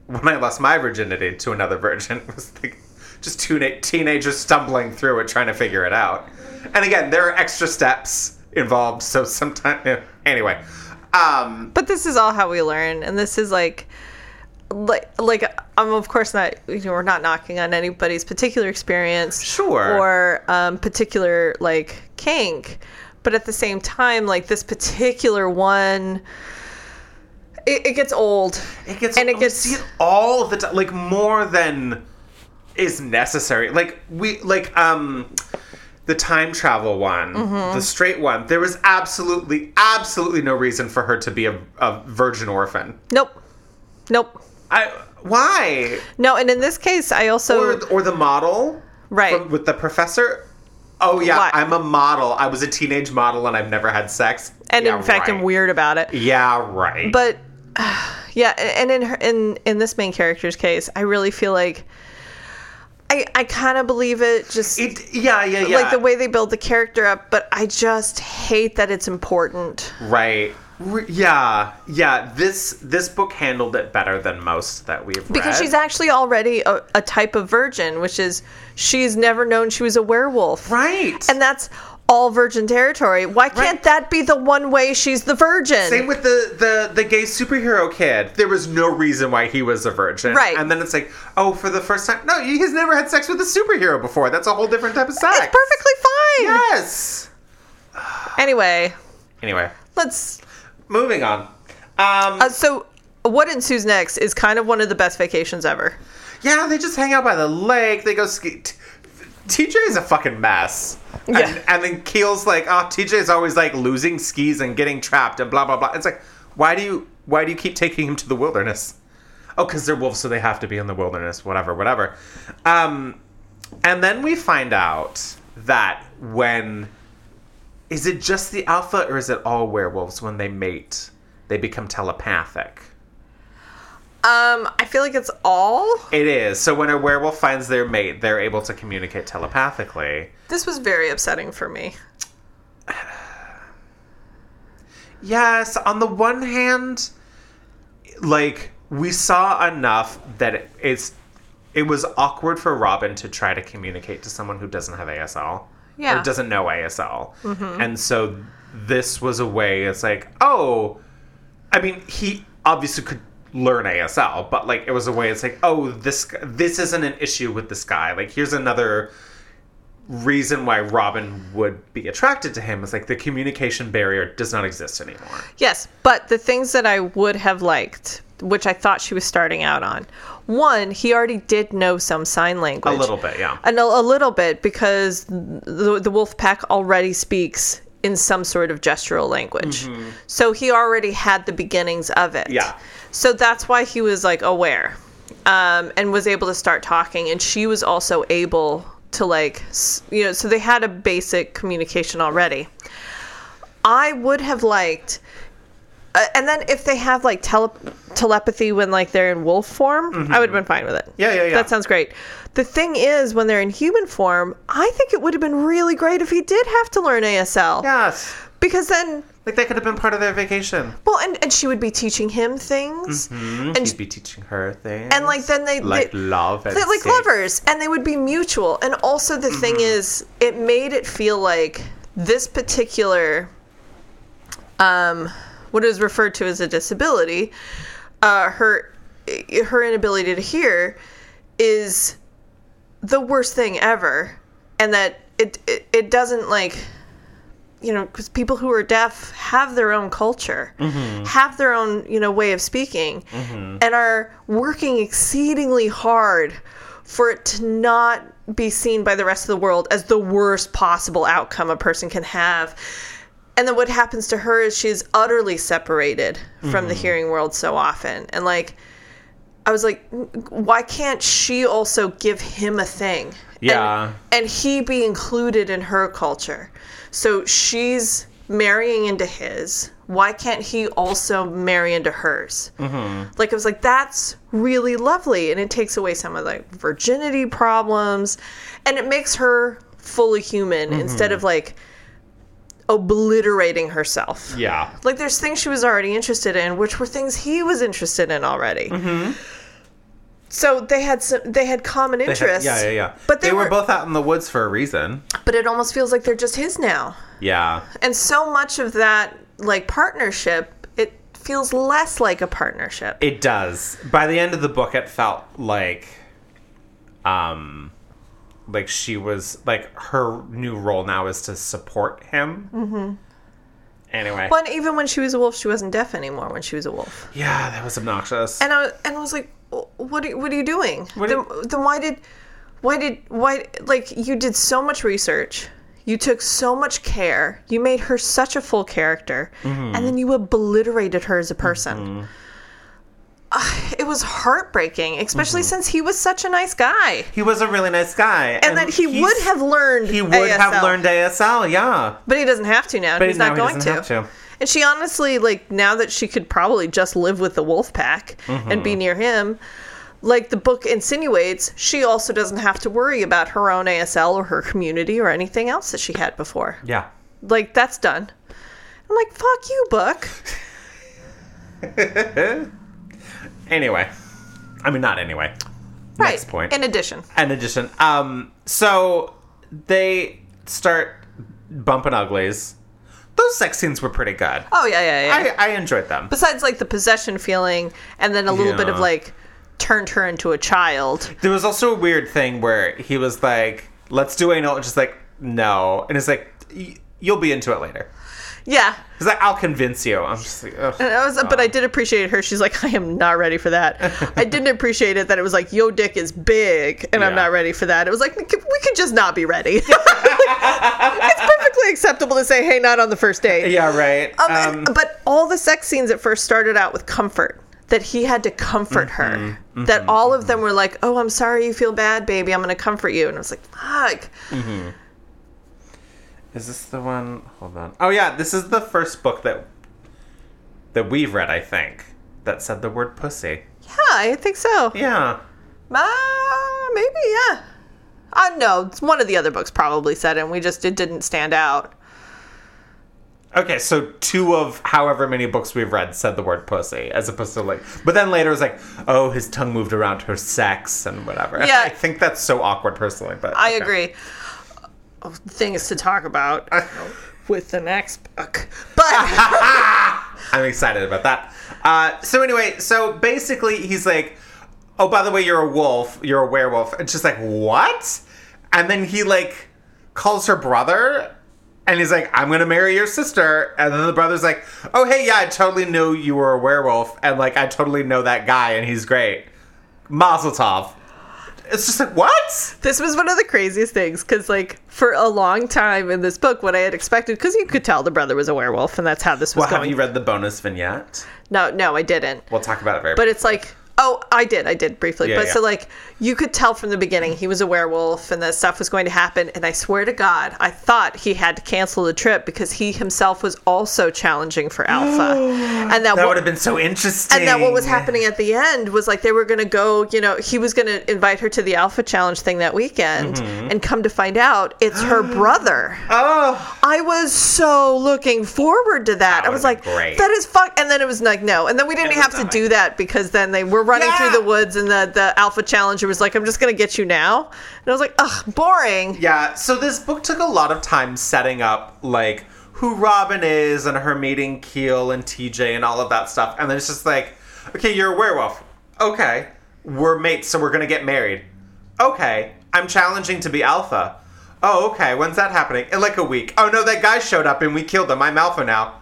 when I lost my virginity to another virgin (laughs) it was like just two na- teenagers stumbling through it trying to figure it out. And again, there are extra steps involved, so sometimes anyway. Um, but this is all how we learn and this is like like like i'm of course not you know we're not knocking on anybody's particular experience Sure. or um, particular like kink but at the same time like this particular one it, it gets old it gets And it gets- see it all the time, like more than is necessary. Like we like um the time travel one, Mm-hmm. the straight one. There was absolutely absolutely no reason for her to be a, a virgin orphan. nope nope I why no and in this case i also or or the model Right. from- with the professor. Oh yeah, Why? I'm a model. I was a teenage model and I've never had sex. and Yeah, in fact i'm weird about it Yeah, right. but (sighs) yeah and in her in in this main character's case i really feel like i i kind of believe it just it, yeah, yeah, yeah. like the way they build the character up but i just hate that it's important Right. Yeah, yeah. This this book handled it better than most that we've read. because she's actually already a, a type of virgin which is she's never known she was a werewolf right. and that's all virgin territory why can't Right. that be the one way she's the virgin Same with the, the the gay superhero kid. There was no reason why he was a virgin. Right. And then it's like, oh, for the first time, no, he's never had sex with a superhero before. That's a whole different type of sex. it's perfectly fine Yes. anyway Anyway, let's moving on. Um, uh, so what ensues next is kind of one of the best vacations ever yeah, they just hang out by the lake. They go ski. T- TJ is a fucking mess. Yeah. And, and then Keil's like, oh, TJ is always like losing skis and getting trapped and blah blah blah. It's like, why do you why do you keep taking him to the wilderness? Oh, because they're wolves, so they have to be in the wilderness. Whatever, whatever. Um, and then we find out that when is it just the alpha or is it all werewolves when they mate, they become telepathic? Um i feel like it's all It is. So when a werewolf finds their mate, they're able to communicate telepathically. this was very upsetting for me (sighs) Yes, on the one hand, like we saw enough that it, it's it was awkward for Robin to try to communicate to someone who doesn't have ASL Yeah. or doesn't know ASL. And so this was a way it's like, oh, I mean, he obviously could learn ASL, but like it was a way it's like, oh, this this isn't an issue with this guy. Like here's another reason why Robin would be attracted to him is like the communication barrier does not exist anymore. Yes, but the things that I would have liked, which I thought she was starting out on, one, he already did know some sign language. A little bit, yeah. And a, a little bit because the, the wolf pack already speaks in some sort of gestural language. Mm-hmm. So he already had the beginnings of it. Yeah. So that's why he was like aware um, and was able to start talking. And she was also able to, like, you know, so they had a basic communication already. I would have liked. Uh, and then if they have like tele- telepathy when like they're in wolf form, I would have been fine with it. Mm-hmm. Yeah, yeah, yeah. That sounds great. The thing is, when they're in human form, I think it would have been really great if he did have to learn ASL. Yes. Because then, Like that could have been part of their vacation. well, and, and she would be teaching him things. And And He'd be teaching her things. and like then they like they, love and they're like safe. lovers and they would be mutual and also the thing is it made it feel like this particular um what is referred to as a disability uh her her inability to hear is the worst thing ever and that it it, it doesn't like you know because people who are deaf have their own culture mm-hmm. have their own you know way of speaking mm-hmm. and are working exceedingly hard for it to not be seen by the rest of the world as the worst possible outcome a person can have. And then what happens to her is she's utterly separated from the mm-hmm. hearing world so often. And like I was like, why can't she also give him a thing? Yeah. And, and he be included in her culture. So she's marrying into his. Why can't he also marry into hers? Mm-hmm. Like, I was like, that's really lovely. And it takes away some of like virginity problems and it makes her fully human instead of like obliterating herself. Yeah. Like there's things she was already interested in, which were things he was interested in already. Mm-hmm. So they had some, they had common They had- interests. yeah, yeah, yeah. But they, they, were, were, both out in the woods for a reason. But it almost feels like they're just his now. Yeah. And so much of that like partnership, it feels less like a partnership. It does. By the end of the book, it felt like, um, like she was like her new role now is to support him. Mm-hmm. Anyway, But even when she was a wolf, she wasn't deaf anymore. When she was a wolf, yeah, that was obnoxious. and I and I was like, what are, what are you doing? What then, then why did why did why like you did so much research you took so much care you made her such a full character Mm-hmm. and then you obliterated her as a person Ah, it was heartbreaking especially Mm-hmm. since he was such a nice guy he was a really nice guy, and, that he would have learned he would ASL, have learned ASL. Yeah, but he doesn't have to now but he's now not going to. to. And she honestly like now that she could probably just live with the wolf pack and Mm-hmm. be near him like the book insinuates she also doesn't have to worry about her own asl or her community or anything else that she had before Yeah. like that's done i'm like fuck you book (laughs) Anyway, I mean, not anyway. right Next point. in addition In addition, um, so they start bumping uglies. Those sex scenes were pretty good. oh yeah yeah yeah I, I enjoyed them. besides like the possession feeling and then a little bit of like turned her into a child There was also a weird thing where he was like, "Let's do anal," and just like, "No," and it's like, "Y- "You'll be into it later." yeah He's like, "I'll convince you." I'm just like, Ugh. And I was, but I did appreciate her. She's like, (laughs) I am not ready for that. I didn't appreciate it that it was like, yo, dick is big, and I'm not ready for that. It was like, we could, we could just not be ready. (laughs) (laughs) it's perfectly acceptable to say, hey, not on the first date. yeah, right. Um, Um, and- but all the sex scenes at first started out with comfort. That he had to comfort Mm-hmm. her. That all of them were like, "Oh, I'm sorry you feel bad, baby. I'm going to comfort you." And I was like, "Fuck." is this the one? Hold on. Oh yeah, this is the first book that that we've read. I think that said the word pussy. Yeah, I think so. Yeah. Uh, maybe, yeah. Uh, no, it's one of the other books probably said it, and we just it didn't stand out. Okay, so two of however many books we've read said the word pussy, as opposed to like. But then later it was like, oh, his tongue moved around her sex and whatever. Yeah. I think that's so awkward personally, but I okay. agree. Oh, things to talk about (laughs) with the next book, but (laughs) I'm excited about that. Uh, so anyway, so basically he's like, oh, by the way, you're a wolf. You're a werewolf. And she's like, what? And then he like calls her brother. And he's like, I'm gonna marry your sister. And then the brother's like, Oh, hey, yeah, I totally knew you were a werewolf. And like, I totally know that guy, and he's great. Mazel tov. It's just like what? This was one of the craziest things because, like, for a long time in this book, what I had expected, because you could tell the brother was a werewolf, and that's how this was Well, have going. you read the bonus vignette? no, no, I didn't. We'll talk about it very. But it's like, oh, I did, I did briefly. Yeah, but yeah. so like, you could tell from the beginning he was a werewolf, and that stuff was going to happen. And I swear to God, I thought he had to cancel the trip because he himself was also challenging for Alpha, (gasps) and that, that would have been so interesting. and that what was happening at the end was like they were going to go, you know, he was going to invite her to the Alpha Challenge thing that weekend, Mm-hmm. and come to find out it's her (gasps) brother. Oh, I was so looking forward to that. That I was like, great. that is fuck. And then it was like, no. And then we didn't have to do that because then they were running Yeah. through the woods and the, the Alpha Challenger was like, I'm just going to get you now. And I was like, ugh, boring. yeah. So this book took a lot of time setting up like who Robin is and her meeting Keil and TJ and all of that stuff, and then it's just like, okay, you're a werewolf. Okay, we're mates, so we're gonna get married. Okay, I'm challenging to be alpha. Oh, okay. When's that happening? In like a week. Oh no, that guy showed up and we killed him. I'm alpha now.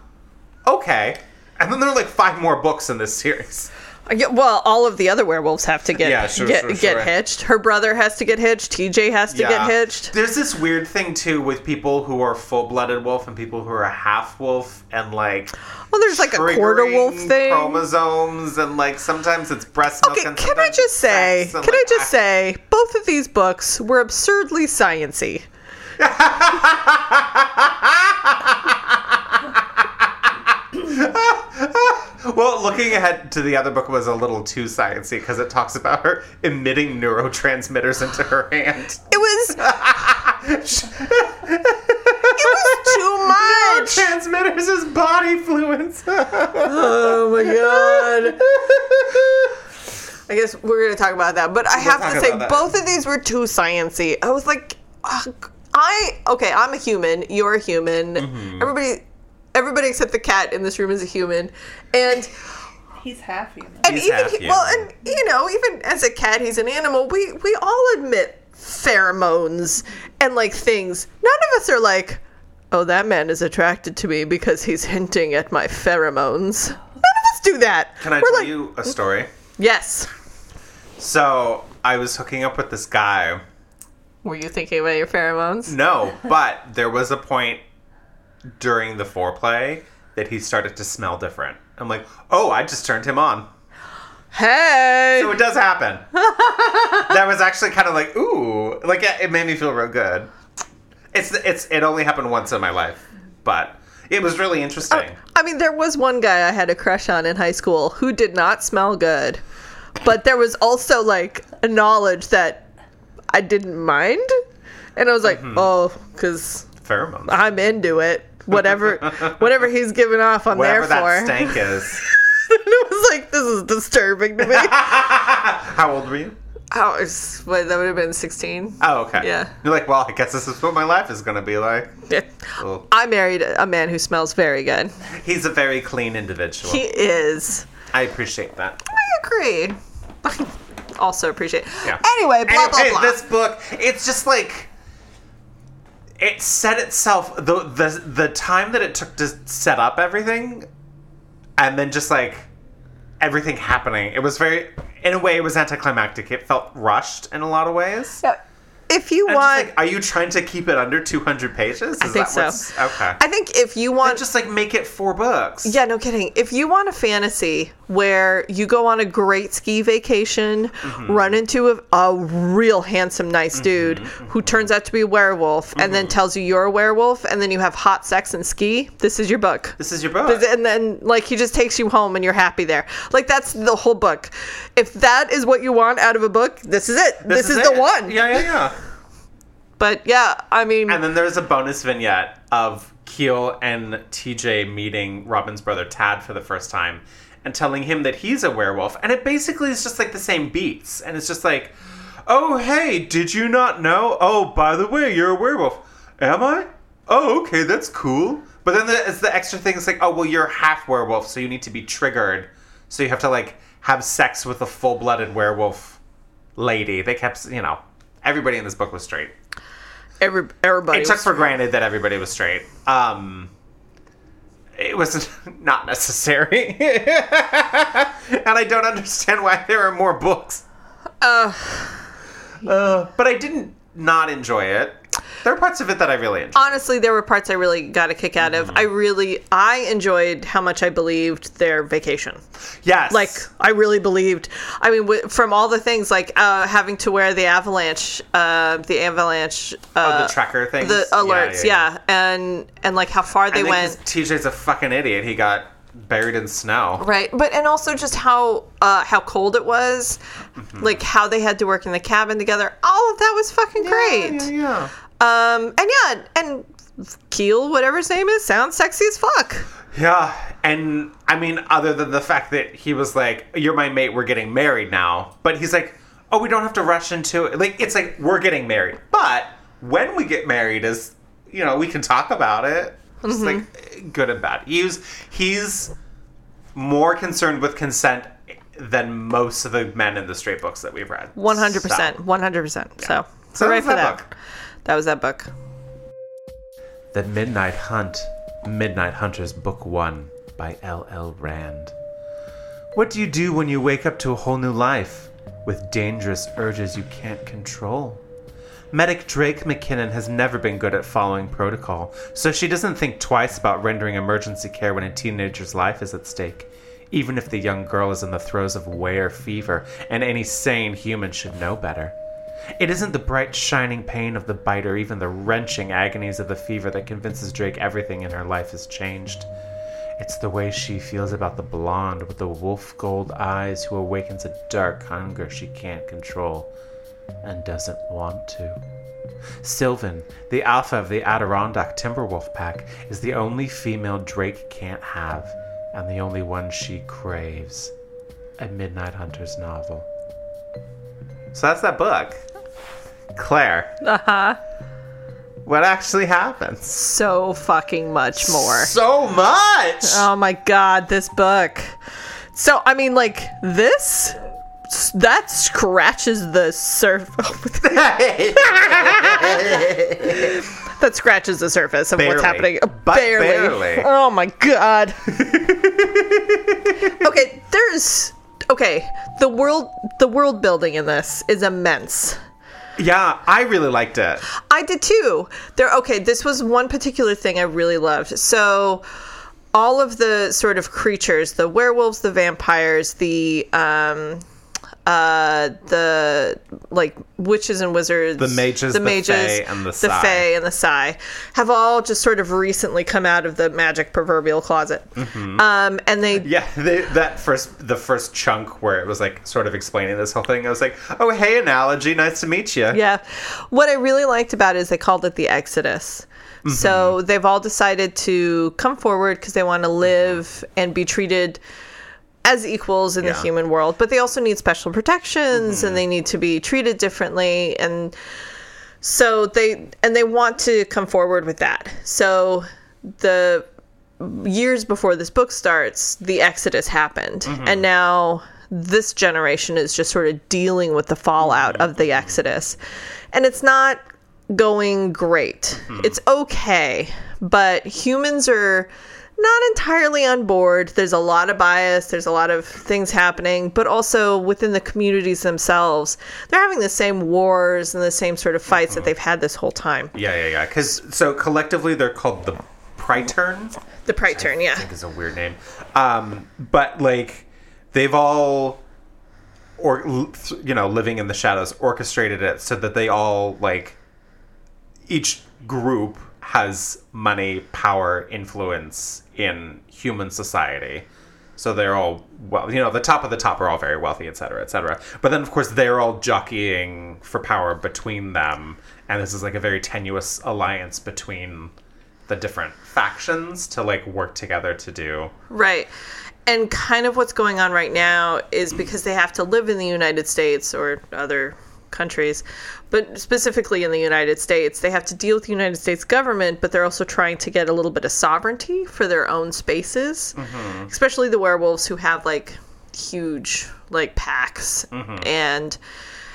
Okay. And then there are like five more books in this series. I Well, all of the other werewolves have to get Yeah, sure, get, sure, get sure. hitched. Her brother has to get hitched. TJ has to get hitched. There's this weird thing too with people who are full-blooded wolf and people who are half wolf and like Well, there's like a quarter wolf thing. chromosomes and like sometimes it's breast milk Okay, can I just say? Can I like, just say? Both of these books were absurdly sciency. (laughs) (laughs) (laughs) Well, looking ahead to the other book was a little too sciencey because it talks about her emitting neurotransmitters into her hand. It was. (laughs) it was too much. Transmitters is body fluids. (laughs) Oh my god. I guess we're gonna talk about that, but I have to say both of these were too sciency. I was like, I okay, I'm a human. You're a human. Mm-hmm. Everybody, everybody except the cat in this room is a human, and He's half human. and He's even half he- well, and you know, even as a cat, he's an animal. We we all admit pheromones and like things. None of us are like, oh, that man is attracted to me because he's hinting at my pheromones. None of us do that. Can I We're tell like, you a story? Yes. So I was hooking up with this guy. Were you thinking about your pheromones? No, but there was a point during the foreplay that he started to smell different. I'm like, oh, I just turned him on. Hey. So it does happen. (laughs) that was actually kind of like, ooh, like it it made me feel real good. It's it's it only happened once in my life, but it was really interesting. I mean, there was one guy I had a crush on in high school who did not smell good, but there was also like a knowledge that I didn't mind, and I was like, Mm-hmm. oh, because Pheromones. I'm into it. Whatever, whatever he's giving off, I'm Whatever there that for. stank (laughs) is. it was like this is disturbing to me. (laughs) How old were you? oh, it's, what, that would have been 16. Oh, okay. Yeah. You're like, well, I guess this is what my life is going to be like. Yeah. I married a man who smells very good. he's a very clean individual. He is. I appreciate that. I agree. (laughs) also appreciate. Yeah. Anyway, blah blah Anyway, blah. This book, it's just like it set itself the the the time that it took to set up everything, and then just like everything happening. It was very, in a way, it was anticlimactic. It felt rushed in a lot of ways. Yeah. If you And just want, like, are you trying to keep it under two hundred pages? Is I think that so. what's okay? I think if you want, And just like make it four books. yeah, no kidding. If you want a fantasy where you go on a great ski vacation, Mm-hmm. run into a, a real handsome, nice dude who turns out to be a werewolf, and Mm-hmm. then tells you you're a werewolf, and then you have hot sex and ski. This is your book. This is your book. and then like he just takes you home and you're happy there like that's the whole book if that is what you want out of a book this is it this, is, the it. one Yeah, yeah, yeah. But yeah i mean And then there's a bonus vignette of Keil and TJ meeting Robin's brother Tad for the first time and telling him that he's a werewolf. And it basically is just like the same beats. And it's just like, oh, hey, did you not know? Oh, by the way, you're a werewolf. Am I? Oh, okay, that's cool. But then the, it's the extra thing. It's like, oh, well, you're half werewolf, so you need to be triggered. So you have to like have sex with a full blooded werewolf lady. They kept, you know, everybody in this book was straight every, everybody it took for granted that everybody was straight. Um, it was (laughs) not necessary, (laughs) and I don't understand why there are more books. uh, Uh, but I didn't not enjoy it. There are parts of it that I really enjoyed. honestly there were parts i really got a kick out of i really i enjoyed how much i believed their vacation yes. like i really believed i mean w- from all the things like uh, having to wear the avalanche uh, the avalanche uh, oh, the tracker things. the alerts yeah, and and like how far they And then 'cause went TJ's a fucking idiot. He got buried in snow. right but and also just how uh how cold it was Mm-hmm. like how they had to work in the cabin together all of that was fucking great Yeah, yeah. Um and yeah and Keil whatever his name is sounds sexy as fuck Yeah, and I mean, other than the fact that he was like, "You're my mate. We're getting married now," but he's like, "Oh, we don't have to rush into it." Like, it's like we're getting married, but when we get married, is you know we can talk about it. Just Mm-hmm. like good and bad. He's he's more concerned with consent than most of the men in the straight books that we've read. One hundred percent, one hundred percent. So, So hooray was for that that. book. That was that book. The Midnight Hunt, Midnight Hunters, Book 1 by L. L. Raand. What do you do when you wake up to a whole new life with dangerous urges you can't control? Medic Drake McKennan has never been good at following protocol, so she doesn't think twice about rendering emergency care when a teenager's life is at stake, even if the young girl is in the throes of were fever, and any sane human should know better. It isn't the bright, shining pain of the bite or even the wrenching agonies of the fever that convinces Drake everything in her life has changed. It's the way she feels about the blonde with the wolf gold eyes who awakens a dark hunger she can't control and doesn't want to. Sylvan, the alpha of the Adirondack Timberwolf pack, is the only female Drake can't have, and the only one she craves. A Midnight Hunter's novel. So that's that book. Claire, Uh huh. what actually happens? So fucking much more. So much! Oh my god, this book. So I mean, like this. That scratches the surface. (laughs) (laughs) that scratches the surface of what's happening. But barely. Oh my god. (laughs) okay, there's okay. The world, the world building in this is immense. Yeah, I really liked it. I did too. There okay, this was one particular thing I really loved. So all of the sort of creatures, the werewolves, the vampires, the um uh the like witches and wizards The mages, the fae, and the the fae and the Psy have all just sort of recently come out of the magic proverbial closet Mm-hmm. um and they (laughs) Yeah, they, that first, the first chunk where it was like sort of explaining this whole thing, I was like, oh, hey, analogy, nice to meet you. Yeah. What I really liked about it is they called it the Exodus. So they've all decided to come forward because they want to live and be treated as equals in the human world, but they also need special protections and mm-hmm. they need to be treated differently and so they and they want to come forward with that. So the years before this book starts, the Exodus happened. Mm-hmm. And now this generation is just sort of dealing with the fallout of the mm-hmm. Exodus. And it's not going great. It's okay, but humans are not entirely on board. There's a lot of bias, there's a lot of things happening, but also within the communities themselves, they're having the same wars and the same sort of fights that they've had this whole time. Yeah, yeah, yeah. Because, so collectively, they're called the Praetern. The Pride turn, I yeah. think is a weird name. Um, but like they've all or you know living in the shadows orchestrated it so that they all like each group has money, power, influence in human society. So they're all well, you know, the top of the top are all very wealthy, et cetera, et cetera. But then, of course, they're all jockeying for power between them, and this is like a very tenuous alliance between the different factions to like work together to do. Right. And kind of what's going on right now is because they have to live in the United States or other countries, but specifically in the United States, they have to deal with the United States government, but they're also trying to get a little bit of sovereignty for their own spaces, especially the werewolves who have like huge like packs. And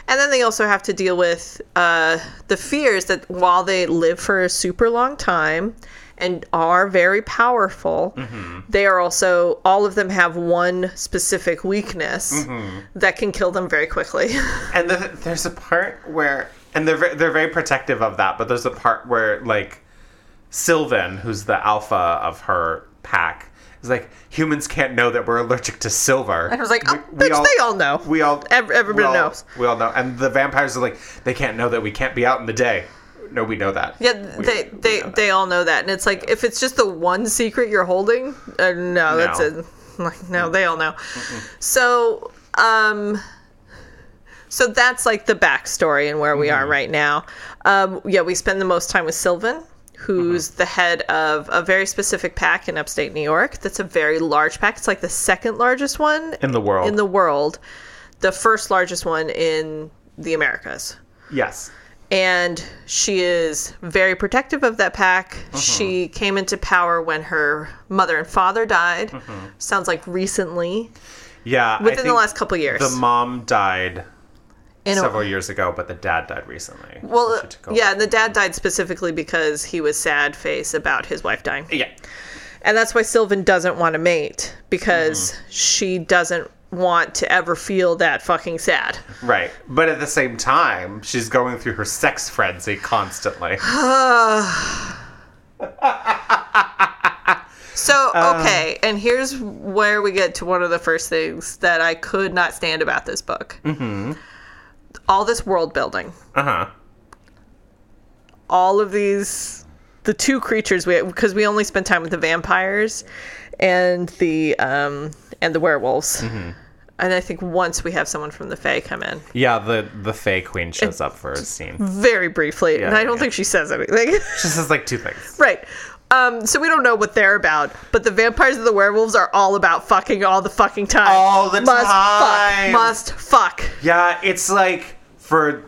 and then they also have to deal with uh, the fears that while they live for a super long time and are very powerful, mm-hmm. they are also all of them have one specific weakness mm-hmm. that can kill them very quickly. (laughs) And the, there's a part where, and they're they're very protective of that. But there's a part where like Sylvan, who's the alpha of her pack, is like humans can't know that we're allergic to silver. And I was like, oh, bitch, they all know. We all Ev- everybody we all- knows. We all know. And the vampires are like, they can't know that we can't be out in the day. No, we know that. Yeah, We- they we they they all know that, and it's like if it's just the one secret you're holding, uh, no, that's it. (laughs) Like no, they all know. So, um, so that's like the backstory and where we are right now. Um, yeah, we spend the most time with Sylvan, who's the head of a very specific pack in upstate New York. That's a very large pack. It's like the second largest one in the world. in the world, the first largest one in the Americas yes. And she is very protective of that pack. Uh-huh. She came into power when her mother and father died. Uh-huh. Sounds like recently, Yeah. Within the last couple years. The mom died In a- several years ago, but the dad died recently. well, So she took over. yeah, and the dad died specifically because he was sad face about his wife dying, Yeah. and that's why Sylvan doesn't want to mate because Mm-hmm. she doesn't want to ever feel that fucking sad. Right. But at the same time, she's going through her sex frenzy constantly. (sighs) So, Uh. okay, and here's where we get to one of the first things that I could not stand about this book. Mm-hmm. All this world building, Uh huh. all of these, the two creatures we because we only spent time with the vampires and the um and the werewolves. Mm-hmm. And I think once we have someone from the Fae come in, Yeah, the the Fae Queen shows up for a scene. very briefly, and I don't yeah. think she says anything. She says like two things. (laughs) Right. Um, so we don't know what they're about, but the vampires and the werewolves are all about fucking all the fucking time. All the must time. Fuck, must fuck. Yeah, it's like for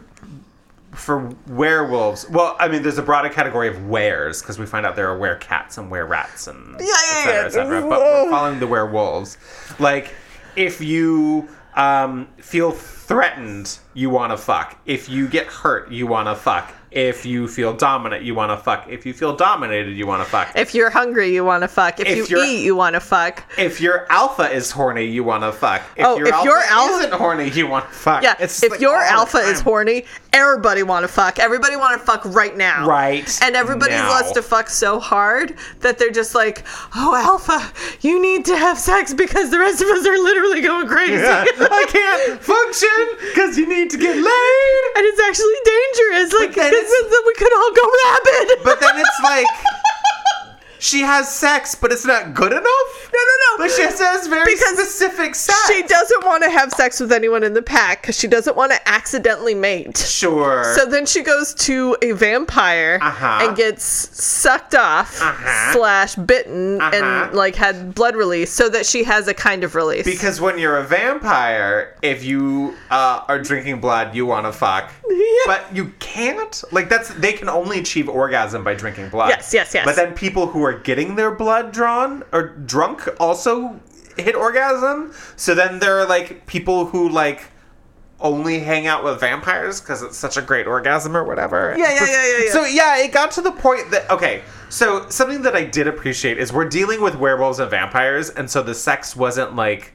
for werewolves. Well, I mean, there's a broader category of weres because we find out there are were cats and were rats and yeah, et cetera, yeah. et cetera. But we're (laughs) following the werewolves. Like, if you um, feel threatened, you want to fuck. If you get hurt, you want to fuck. If you feel dominant, you want to fuck. If you feel dominated, you want to fuck. If you're hungry, you want to fuck. If, If you eat, you want to fuck. If your alpha is horny, you want to fuck. If Oh, your if alpha your alpha- isn't horny, you want to fuck. Yeah. It's if like your alpha is horny, everybody want to fuck. Everybody want to fuck right now. Right And everybody now. wants to fuck so hard that they're just like, "Oh, alpha, you need to have sex because the rest of us are literally going crazy." Yeah, I can't function because you need to get laid. (laughs) and it's actually dangerous. Like, we could all go rabid. But then it's like she has sex, but it's not good enough. no, no, no. Like she has very Because specific sex. she doesn't want to have sex with anyone in the pack because she doesn't want to accidentally mate. Sure. So then she goes to a vampire Uh-huh. and gets sucked off Uh-huh. slash bitten Uh-huh. and like had blood release so that she has a kind of release. because when you're a vampire, if you uh, are drinking blood, you want to fuck. But you can't. Like that's they can only achieve orgasm by drinking blood. Yes, yes, yes. But then people who are getting their blood drawn or drunk also hit orgasm. So then there are like people who like only hang out with vampires because it's such a great orgasm or whatever. Yeah, yeah, yeah, yeah, yeah. So yeah, it got to the point that okay. So something that I did appreciate is we're dealing with werewolves and vampires, and so the sex wasn't like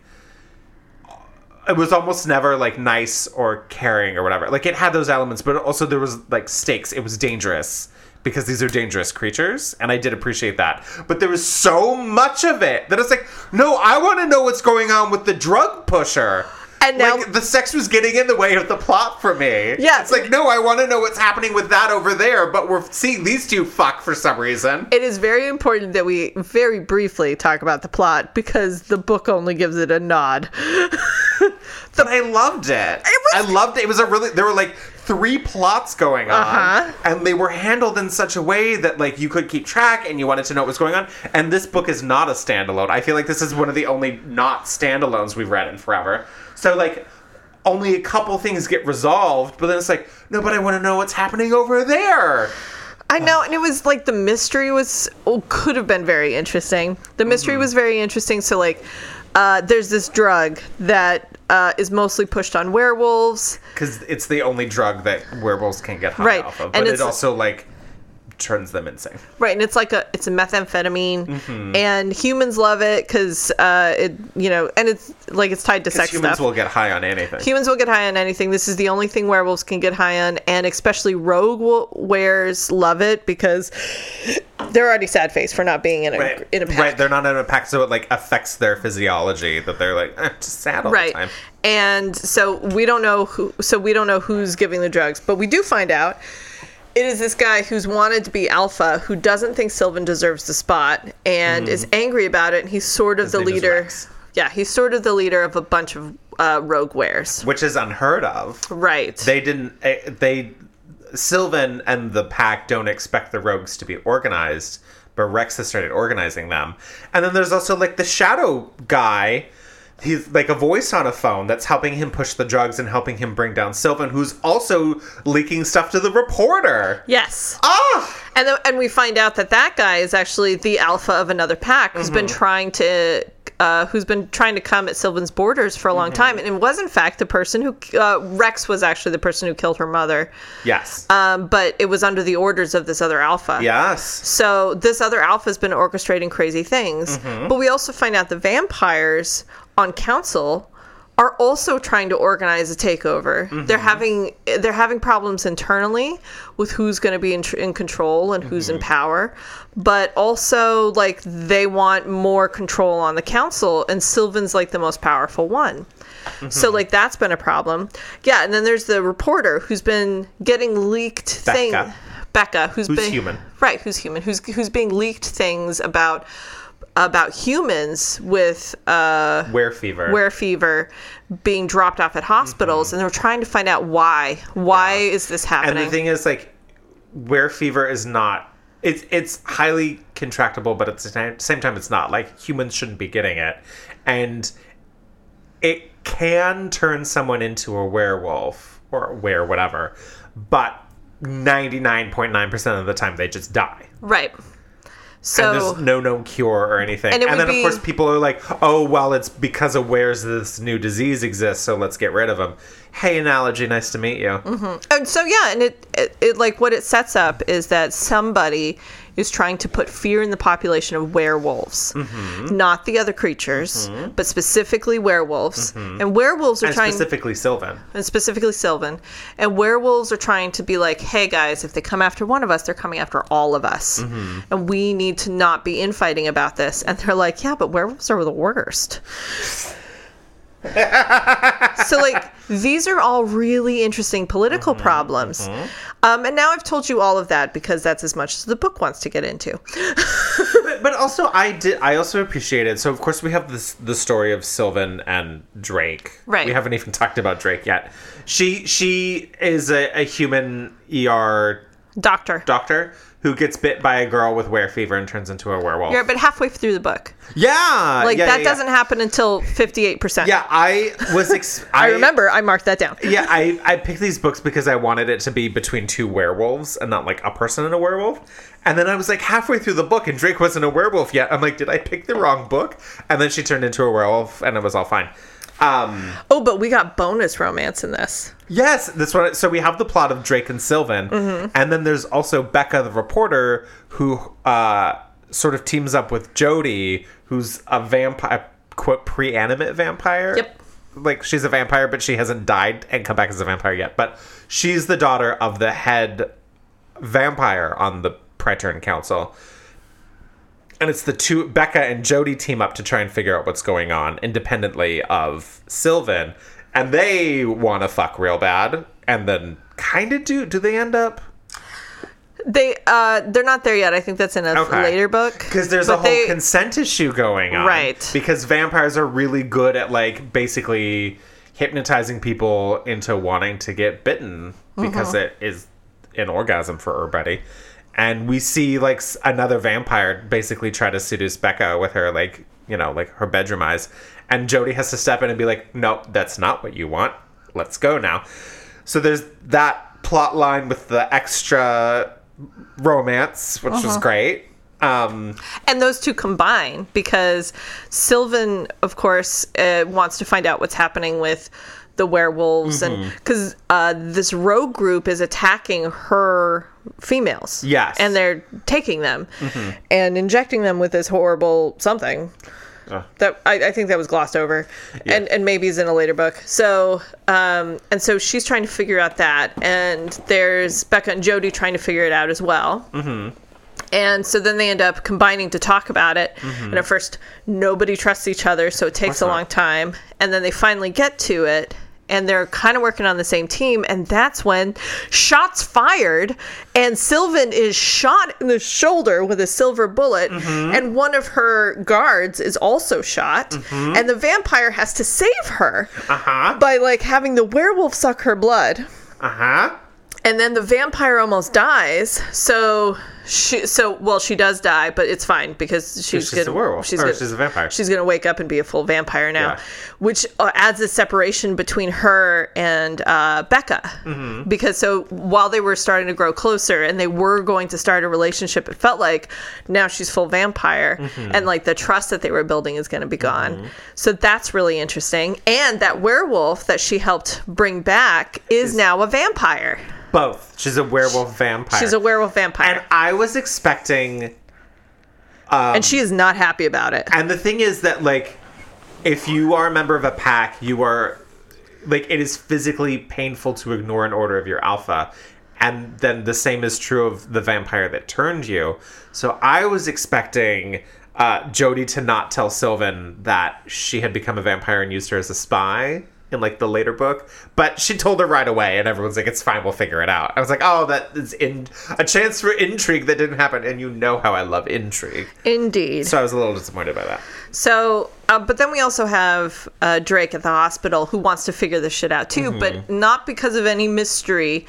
it was almost never like nice or caring or whatever. Like it had those elements, but also there was like stakes. It was dangerous because these are dangerous creatures, and I did appreciate that. But there was so much of it that it's like, no, I want to know what's going on with the drug pusher. And now- like the sex was getting in the way of the plot for me. Yeah. it's like no, I want to know what's happening with that over there. But we're seeing these two fuck for some reason. it is very important that we very briefly talk about the plot because the book only gives it a nod. (laughs) But I loved it. was- I loved it. It was a really there were like three plots going on, Uh-huh. and they were handled in such a way that like you could keep track and you wanted to know what was going on. And this book is not a standalone. I feel like this is one of the only not standalones we've read in forever. So like. Only a couple things get resolved, but then it's like, no, but I want to know what's happening over there. I know, and it was like the mystery was oh, could have been very interesting. The mystery was very interesting. So like, uh, there's this drug that uh, is mostly pushed on werewolves. Because it's the only drug that werewolves can get high Right, off of. and But it it's- also like turns them insane. Right, and it's like a it's a methamphetamine, Mm-hmm. and humans love it because uh, it you know, and it's like it's tied to sex Humans stuff. will get high on anything. Humans will get high on anything. This is the only thing werewolves can get high on, and especially rogue weres love it because they're already sad face for not being in a Right. in a pack. right, they're not in a pack, so it like affects their physiology that they're like eh, just sad all right the time. and so we don't know who so we don't know who's giving the drugs but we do find out it is this guy who's wanted to be alpha who doesn't think sylvan deserves the spot and is angry about it and he's sort of the Mm-hmm. name is leader yeah he's sort of the leader of a bunch of uh, rogue weres Which is unheard of. right They didn't. eh, They Sylvan and the pack don't expect the rogues to be organized, but Rex has started organizing them. And then there's also like the shadow guy. He's like a voice on a phone that's helping him push the drugs and helping him bring down Sylvan, who's also leaking stuff to the reporter. yes Ah! And then, and we find out that that guy is actually the alpha of another pack who's been Mm-hmm. trying to uh, who's been trying to come at Sylvan's borders for a Mm-hmm. long time, and it was in fact the person who uh, Rex was actually the person who killed her mother, Yes. um, but it was under the orders of this other alpha. yes. So this other alpha has been orchestrating crazy things, Mm-hmm. but we also find out the vampires on council are also trying to organize a takeover. Mm-hmm. They're having they're having problems internally with who's going to be in, tr- in control and who's Mm-hmm. in power, but also like they want more control on the council, and Sylvan's like the most powerful one. Mm-hmm. So like that's been a problem. Yeah, and then there's the reporter who's been getting leaked thing. Becca. Becca, who's, Who's been human. right? Who's human? Who's who's being leaked things about about humans with uh, Were fever. were fever being dropped off at hospitals, and they're trying to find out why. Why is this happening? and the thing is, like, were fever is not. It's it's highly contractable, but at the same- same time, it's not. Like humans shouldn't be getting it, and it can turn someone into a werewolf or a were whatever, but ninety nine point nine percent of the time they just die. right. And So there's no known cure or anything. And And, then, be- of course, people are like, oh, well, it's because of where's this new disease exists, so let's get rid of them. Hey, analogy, nice to meet you. mm-hmm. and so yeah, and it, it it like what it sets up is that somebody is trying to put fear in the population of werewolves, Mm-hmm. not the other creatures, but specifically werewolves. And werewolves are Mm-hmm. And trying specifically Sylvan. and specifically Sylvan. And werewolves are trying to be like, hey guys, if they come after one of us, they're coming after all of us. Mm-hmm. And we need to not be infighting about this. And they're like, yeah, but werewolves are the worst. (laughs) so, like, these are all really interesting political Mm-hmm. problems. Um, and now I've told you all of that because that's as much as the book wants to get into. (laughs) But, but also, I did. I also appreciated. So, of course, we have this the story of Sylvan and Drake. Right. We haven't even talked about Drake yet. She she is a, a human ER Doctor. doctor who gets bit by a girl with were fever and turns into a werewolf. Yeah, but halfway through the book. yeah, Like, yeah, that yeah, yeah. doesn't happen until 58%. Yeah, I was. Ex- (laughs) I remember, I marked that down. yeah, I, (laughs) I picked these books because I wanted it to be between two werewolves and not like a person and a werewolf. And then I was like halfway through the book and Drake wasn't a werewolf yet. I'm like, did I pick the wrong book? And then she turned into a werewolf and it was all fine. Um, Oh, but we got bonus romance in this. yes, this one. So we have the plot of Drake and Sylvan, and then there's also Becca, the reporter, who uh, sort of teams up with Jody, who's a vampire, quote, pre-animate vampire. Yep. Like she's a vampire, but she hasn't died and come back as a vampire yet. But she's the daughter of the head vampire on the Praetorian Council. And it's the two Becca and Jody team up to try and figure out what's going on independently of Sylvan. And they want to fuck real bad. And then kind of do. Do they end up? They uh they're not there yet. I think that's in a Okay. later book. Because there's a whole they- consent issue going on. Right. Because vampires are really good at, like, basically hypnotizing people into wanting to get bitten because Mm-hmm. it is an orgasm for everybody. And we see, like, another vampire basically try to seduce Becca with her, like, you know, like her bedroom eyes. And Jody has to step in and be like, no, that's not what you want. Let's go now. So there's that plot line with the extra romance, which Uh-huh. was great. Um, and those two combine because Sylvan, of course, uh, wants to find out what's happening with the werewolves, and Mm-hmm. because uh, this rogue group is attacking her females. Yes. And they're taking them and injecting them with this horrible something. Ugh. That I, I think that was glossed over, and and maybe is in a later book. So um, and so she's trying to figure out that, and there's Becca and Jody trying to figure it out as well. Mm-hmm. And so then they end up combining to talk about it. And at first, nobody trusts each other, so it takes a long time. And then they finally get to it, and they're kind of working on the same team. And that's when shots fired, and Sylvan is shot in the shoulder with a silver bullet, and one of her guards is also shot. And the vampire has to save her Uh huh. by like having the werewolf suck her blood Uh huh. And then the vampire almost dies. So she, so well, she does die, but it's fine because she's, she's gonna, a werewolf. Or she's a vampire. She's gonna wake up and be a full vampire now, Yeah. which uh, adds a separation between her and uh, Becca. Mm-hmm. Because so while they were starting to grow closer and they were going to start a relationship, it felt like now she's full vampire, Mm-hmm. and like the trust that they were building is going to be gone. So that's really interesting. And that werewolf that she helped bring back is now a vampire. Both. She's a werewolf vampire. She's a werewolf vampire. And I was expecting. And, she is not happy about it. And the thing is that, like, if you are a member of a pack, you are. Like, it is physically painful to ignore an order of your alpha. And then the same is true of the vampire that turned you. So I was expecting uh, Jody to not tell Sylvan that she had become a vampire and used her as a spy in like the later book, but she told her right away, and everyone's like, "It's fine, we'll figure it out." I was like, "Oh, that is in a chance for intrigue that didn't happen," and you know how I love intrigue, Indeed. so I was a little disappointed by that. So, uh, but then we also have uh, Drake at the hospital who wants to figure this shit out too, but not because of any mystery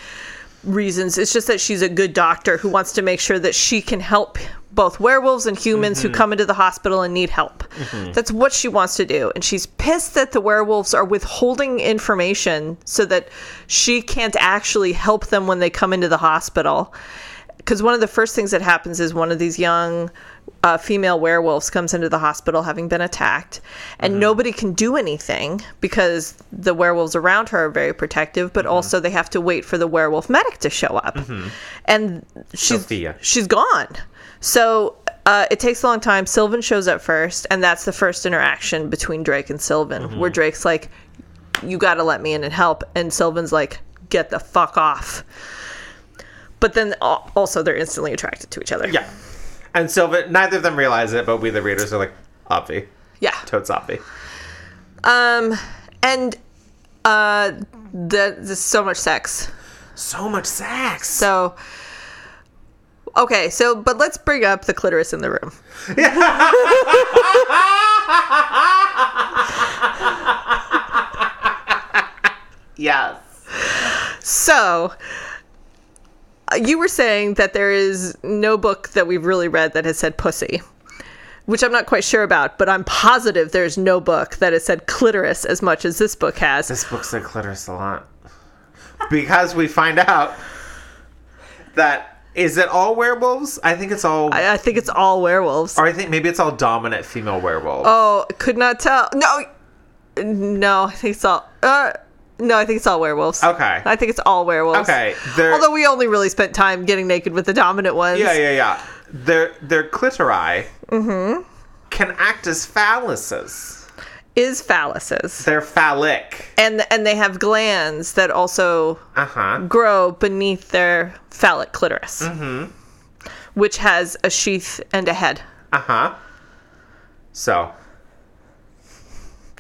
reasons. It's just that she's a good doctor who wants to make sure that she can help both werewolves and humans who mm-hmm. come into the hospital and need help. Mm-hmm. That's what she wants to do. And she's pissed that the werewolves are withholding information so that she can't actually help them when they come into the hospital. Because one of the first things that happens is one of these young uh, female werewolves comes into the hospital having been attacked, and nobody can do anything because the werewolves around her are very protective, but also they have to wait for the werewolf medic to show up. And she's, Sophia. she's gone. So uh, it takes a long time. Sylvan shows up first, and that's the first interaction between Drake and Sylvan, where Drake's like, You got to let me in and help. And Sylvan's like, Get the fuck off. But then also they're instantly attracted to each other. Yeah, and Sylvan, neither of them realize it, but we the readers are like, "Obvi, Yeah. totes obvi." Um, and uh, the, there's so much sex. So much sex. So, okay, so, but let's bring up the clitoris in the room. (laughs) yes. So, you were saying that there is no book that we've really read that has said pussy, which I'm not quite sure about, but I'm positive there's no book that has said clitoris as much as this book has. This book said clitoris a lot. Because we find out that is it all werewolves? I think it's all I, I think it's all werewolves. or I think maybe it's all dominant female werewolves. Oh, could not tell. No, no, I think it's all. Uh, no, I think it's all werewolves. Okay. I think it's all werewolves. Okay. They're, Although we only really spent time getting naked with the dominant ones. yeah, yeah, yeah. Their their clitori can act as phalluses. Is phalluses. They're phallic. And and they have glands that also Uh-huh. grow beneath their phallic clitoris. Mm-hmm. Which has a sheath and a head. Uh-huh. So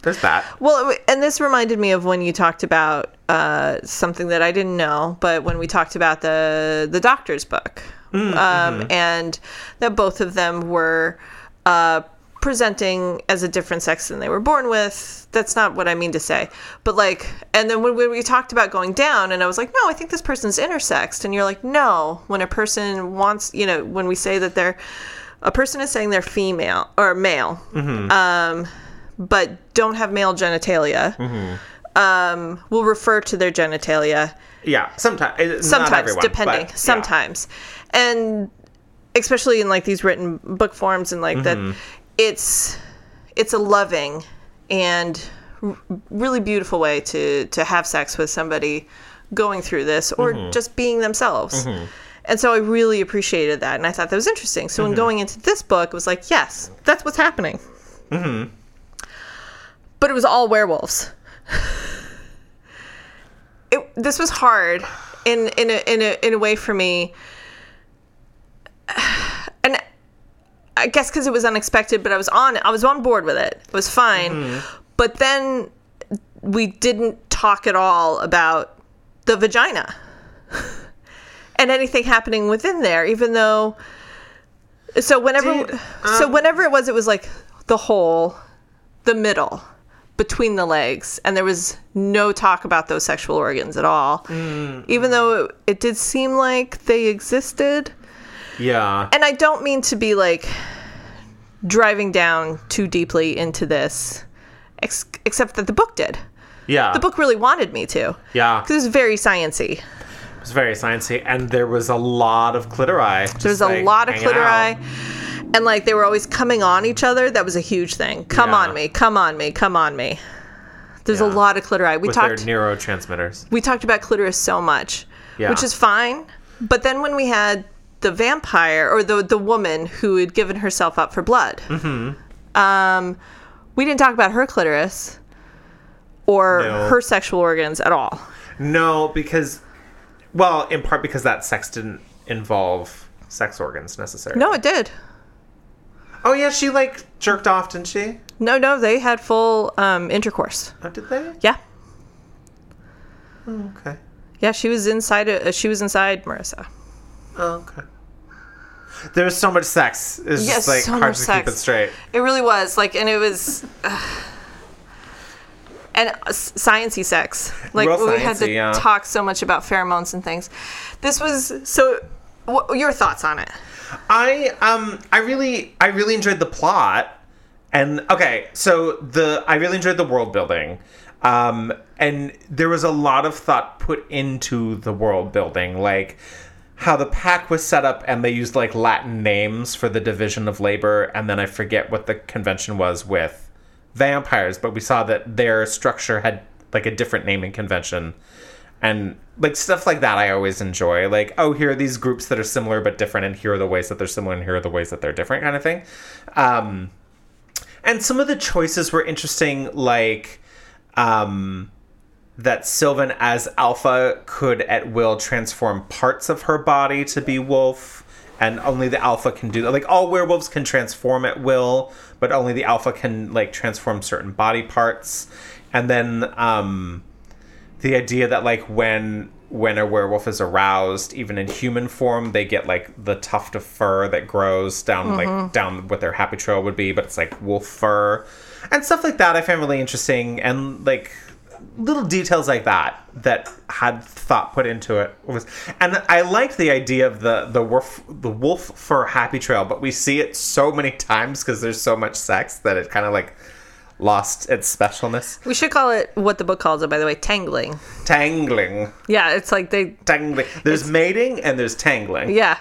there's that. Well, and this reminded me of when you talked about uh, something that I didn't know, but when we talked about the the doctor's book, um, and that both of them were uh, presenting as a different sex than they were born with. That's not what I mean to say, but like, and then when, when we talked about going down, and I was like, no, I think this person's intersexed, and you're like, no, when a person wants, you know, when we say that they're a person is saying they're female or male, um, but don't have male genitalia, um, will refer to their genitalia Yeah, sometimes sometimes, depending, sometimes. sometimes, and especially in like these written book forms and like Mm-hmm. that, it's it's a loving and r- really beautiful way to to have sex with somebody going through this or Mm-hmm. just being themselves. And so I really appreciated that, and I thought that was interesting. So when going into this book, it was like, yes, that's what's happening. Mm-hmm. But it was all werewolves. (laughs) It, this was hard in in a, in a in a way for me, (sighs) and I guess because it was unexpected. But I was on I was on board with it. It was fine. Mm-hmm. But then we didn't talk at all about the vagina (laughs) and anything happening within there, even though. So whenever, Did, so um whenever it was, it was like the hole, the middle, between the legs, and there was no talk about those sexual organs at all. Mm. Even though it, it did seem like they existed, Yeah. and I don't mean to be like driving down too deeply into this, ex- except that the book did. Yeah. The book really wanted me to. Yeah. Because it was very sciency. It was very sciencey, and there was a lot of clitori. just, There's a like, lot of hanging clitori. out. And like they were always coming on each other. That was a huge thing. Come Yeah. on me, come on me, come on me. There's a lot of clitori. We with talked neurotransmitters. we talked about clitoris so much, Yeah. which is fine. But then when we had the vampire or the the woman who had given herself up for blood, Mm-hmm. um, we didn't talk about her clitoris or No. her sexual organs at all. No, because, well, in part because that sex didn't involve sex organs necessarily. No, it did. Oh yeah, she like jerked off, didn't she? No, no, they had full um, intercourse. Oh, did they? Yeah, Oh, okay. yeah. She was inside. Uh, she was inside Marissa. Oh, okay. There was so much sex. It's Yes, just like so hard to sex. keep it straight. It really was like, and it was, uh, and uh, sciency sex. Like Real we had to yeah. talk so much about pheromones and things. This was so. What your thoughts on it? I um I really I really enjoyed the plot. And okay, so the I really enjoyed the world building. Um and there was a lot of thought put into the world building like how the pack was set up and they used like Latin names for the division of labor and then I forget what the convention was with vampires, but we saw that their structure had like a different naming convention and like stuff like that I always enjoy. Like, oh, here are these groups that are similar but different, and here are the ways that they're similar, and here are the ways that they're different, kind of thing. Um, and some of the choices were interesting, like um, that Sylvan as Alpha could at will transform parts of her body to be wolf, and only the Alpha can do that. Like all werewolves can transform at will, but only the Alpha can like transform certain body parts. And then um, the idea that like when when a werewolf is aroused even in human form they get like the tuft of fur that grows down like mm-hmm. down what their happy trail would be but it's like wolf fur and stuff like that i found really interesting and like little details like that that had thought put into it was and i liked the idea of the the wolf the wolf fur happy trail but we see it so many (laughs) times because there's so much sex that it kind of like lost its specialness We should call it what the book calls it, by the way, tangling. tangling Yeah, it's like they. tangling. There's mating and there's tangling. Yeah,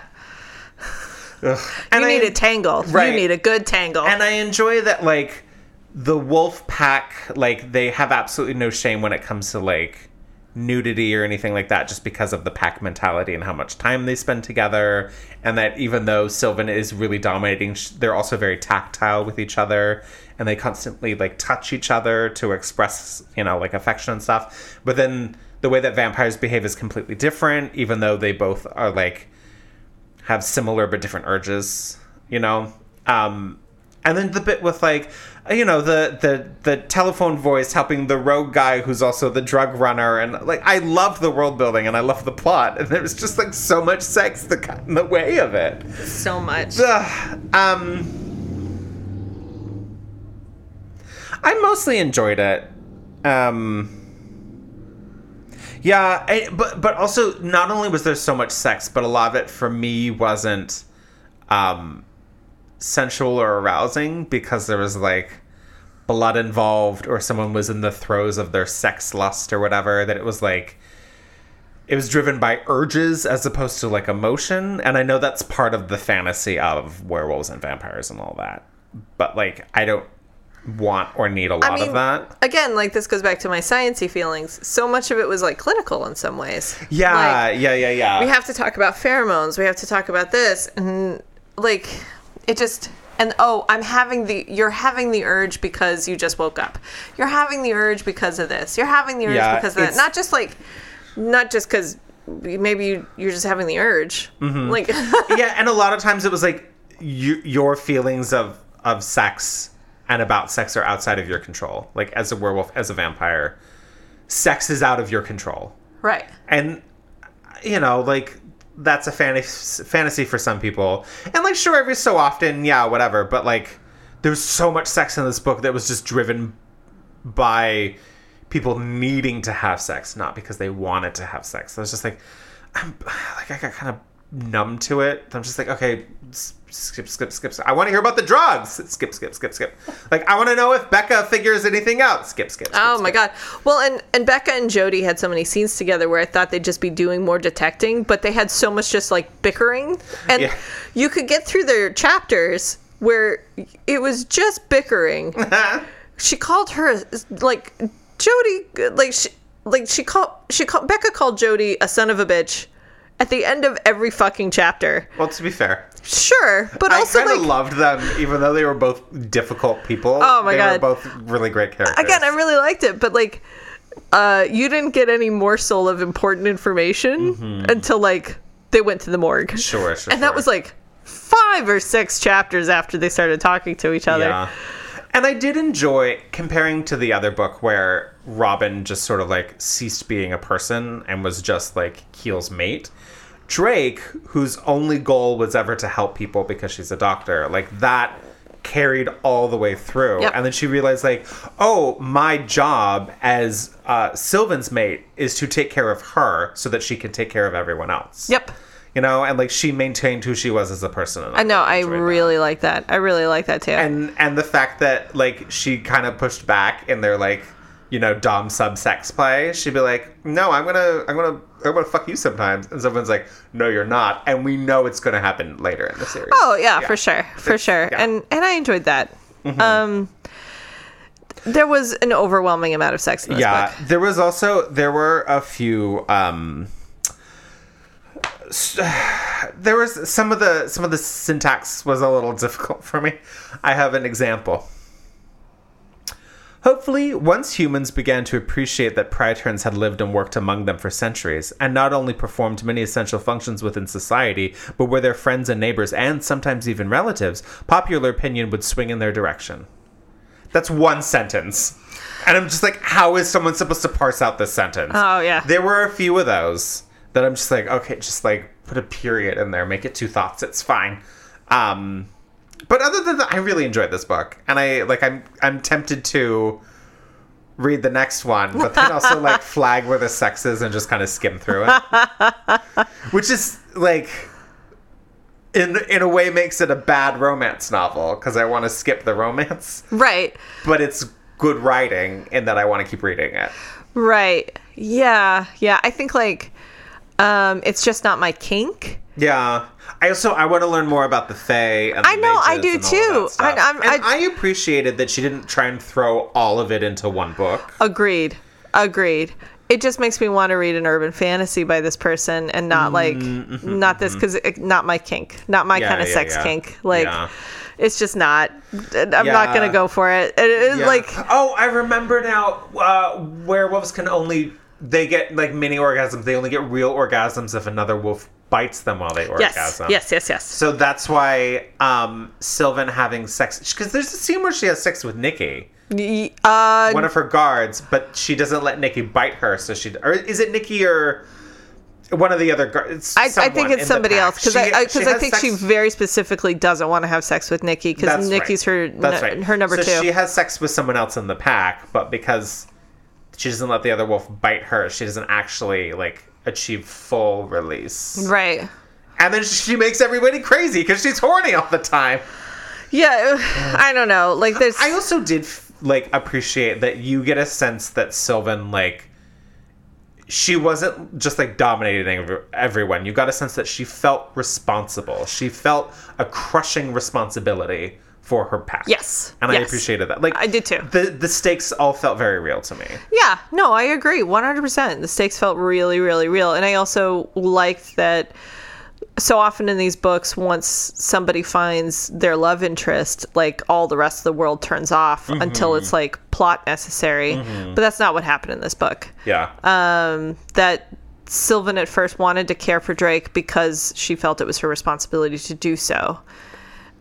And you I, need a tangle. Right. You need a good tangle. And I enjoy that like the wolf pack, like they have absolutely no shame when it comes to like nudity or anything like that, just because of the pack mentality and how much time they spend together. And that even though Sylvan is really dominating, they're also very tactile with each other. And they constantly like touch each other to express, you know, like affection and stuff. But then the way that vampires behave is completely different, even though they both are like have similar but different urges, you know. Um, and then the bit with like, you know, the the the telephone voice helping the rogue guy who's also the drug runner, and like I loved the world building and I loved the plot, and there was just like so much sex that got in the way of it. so much. Ugh, um, I mostly enjoyed it. Um, yeah, I, but but also not only was there so much sex, but a lot of it for me wasn't um, sensual or arousing because there was like blood involved or someone was in the throes of their sex lust or whatever. That it was like it was driven by urges as opposed to like emotion and i know that's part of the fantasy of werewolves and vampires and all that but like i don't want or need a lot mean, of that. Again, like this goes back to my sciency feelings. So much of it was like clinical in some ways. Yeah, Like, yeah, yeah, yeah. we have to talk about pheromones. We have to talk about this, and like it just. And oh, I'm having the. You're having the urge because you just woke up. You're having the urge because of this. You're having the urge Yeah, because of that. Not just like, not just because maybe you, you're just having the urge. Mm-hmm. Like, (laughs) yeah, and a lot of times it was like you, your feelings of of sex and about sex are outside of your control. Like as a werewolf, as a vampire, sex is out of your control. right. and you know like that's a fantasy fantasy for some people. And like sure every so often yeah whatever but like there's so much sex in this book that was just driven by people needing to have sex not because they wanted to have sex. So it's just like i'm (sighs) like i got kind of numb to it. I'm just like okay skip skip skip skip. i want to hear about the drugs skip skip skip skip like i want to know if becca figures anything out skip skip, skip Oh my god. Well, and and Becca and Jody had so many scenes together where I thought they'd just be doing more detecting, but they had so much just like bickering, and Yeah. you could get through their chapters where it was just bickering. (laughs) she called her like Jody, like she like she called she called Becca called Jody a son of a bitch at the end of every fucking chapter. well to be fair Sure, but also I kind of like loved them, even though they were both difficult people. Oh my god. they God. were both really great characters. again, I really liked it, but like, uh, you didn't get any morsel of important information until like they went to the morgue. Mm-hmm. Sure, sure, And that was like five or six chapters after they started talking to each other. Yeah. And I did enjoy comparing to the other book where Robin just sort of like ceased being a person and was just like Keil's mate. Drake, whose only goal was ever to help people because she's a doctor, like that carried all the way through. Yep. And then she realized, like, oh, my job as uh, Sylvan's mate is to take care of her so that she can take care of everyone else. Yep. You know, and like she maintained who she was as a person. I know. I that really like that. I really like that too. and and the fact that like she kind of pushed back in their like you know dom sub sex play she'd be like no i'm gonna i'm gonna i'm gonna fuck you sometimes and someone's like no you're not and we know it's gonna happen later in the series oh yeah, for sure, for sure. yeah. Mm-hmm. And and I enjoyed that. Um, there was an overwhelming amount of sex in this yeah book. there was also there were a few um (sighs) there was some of the some of the syntax was a little (laughs) difficult for me i have an example Hopefully, once humans began to appreciate that Praeterns had lived and worked among them for centuries, and not only performed many essential functions within society, but were their friends and neighbors, and sometimes even relatives, popular opinion would swing in their direction. That's one sentence. And I'm just like, how is someone supposed to parse out this sentence? Oh, yeah. There were a few of those that I'm just like, okay, just like put a period in there, make it two thoughts, it's fine. Um, but other than that, I really enjoyed this book, and I like I'm I'm tempted to read the next one, but then also like (laughs) flag where the sex is and just kind of skim through it, (laughs) which is like in in a way makes it a bad romance novel because I want to skip the romance, Right. but it's good writing in that I want to keep reading it. Right. Yeah. Yeah. I think like um it's just not my kink. Yeah. I also I want to learn more about the Fae. And the I know, I do and all of too. I- I'm- and I- I appreciated that she didn't try and throw all of it into one book. Agreed. Agreed. It just makes me want to read an urban fantasy by this person and not like not this because not my kink, not my Mm-hmm, Yeah, kind of yeah, sex yeah. kink. Like it's just not. I'm not gonna go for it. It like oh, I remember now uh, werewolves can only they get like mini orgasms. They only get real orgasms if another wolf bites them while they yes, orgasm. yes, yes, yes. So that's why um, Sylvan having sex because there's a scene where she has sex with Nikki, Uh, one of her guards, but she doesn't let Nikki bite her. So she or is it Nikki or one of the other guards? I, I think it's somebody else because I because I, think she very specifically doesn't want to have sex with Nikki because Nikki's right. her That's right. her number so two. She has sex with someone else in the pack, but because she doesn't let the other wolf bite her, she doesn't actually like achieve full release. right. And then she makes everybody crazy because she's horny all the time. Yeah, I don't know. Like there's I also did like appreciate that you get a sense that Sylvan like she wasn't just like dominating everyone. You got a sense that she felt responsible. She felt a crushing responsibility for her past. Yes. and I appreciated that. Like I did too. The the stakes all felt very real to me. Yeah, no, I agree 100%. The stakes felt really, really real. And I also liked that so often in these books, once somebody finds their love interest, like all the rest of the world turns off until it's like plot necessary. But that's not what happened in this book. Yeah. Um, that Sylvan at first wanted to care for Drake because she felt it was her responsibility to do so.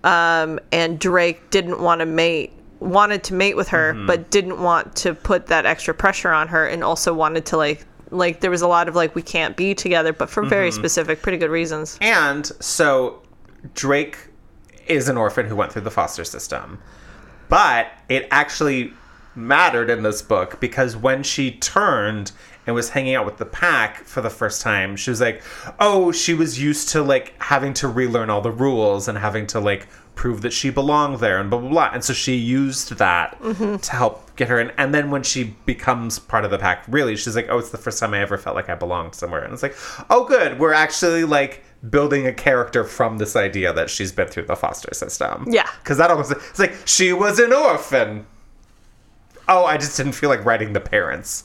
Um, and Drake didn't want to mate, wanted to mate with her, but didn't want to put that extra pressure on her, and also wanted to like, like there was a lot of like we can't be together, but for very specific, pretty good reasons. And so Drake is an orphan who went through the foster system. But it actually mattered in this book because when she turned and was hanging out with the pack for the first time, she was like, "Oh, she was used to like having to relearn all the rules and having to like prove that she belonged there and blah blah blah." And so she used that mm-hmm. to help get her in. And then when she becomes part of the pack, really, she's like, "Oh, it's the first time I ever felt like I belonged somewhere." And it's like, "Oh, good. We're actually like building a character from this idea that she's been through the foster system." Yeah. Because that almost it's like she was an orphan. Oh, I just didn't feel like writing the parents.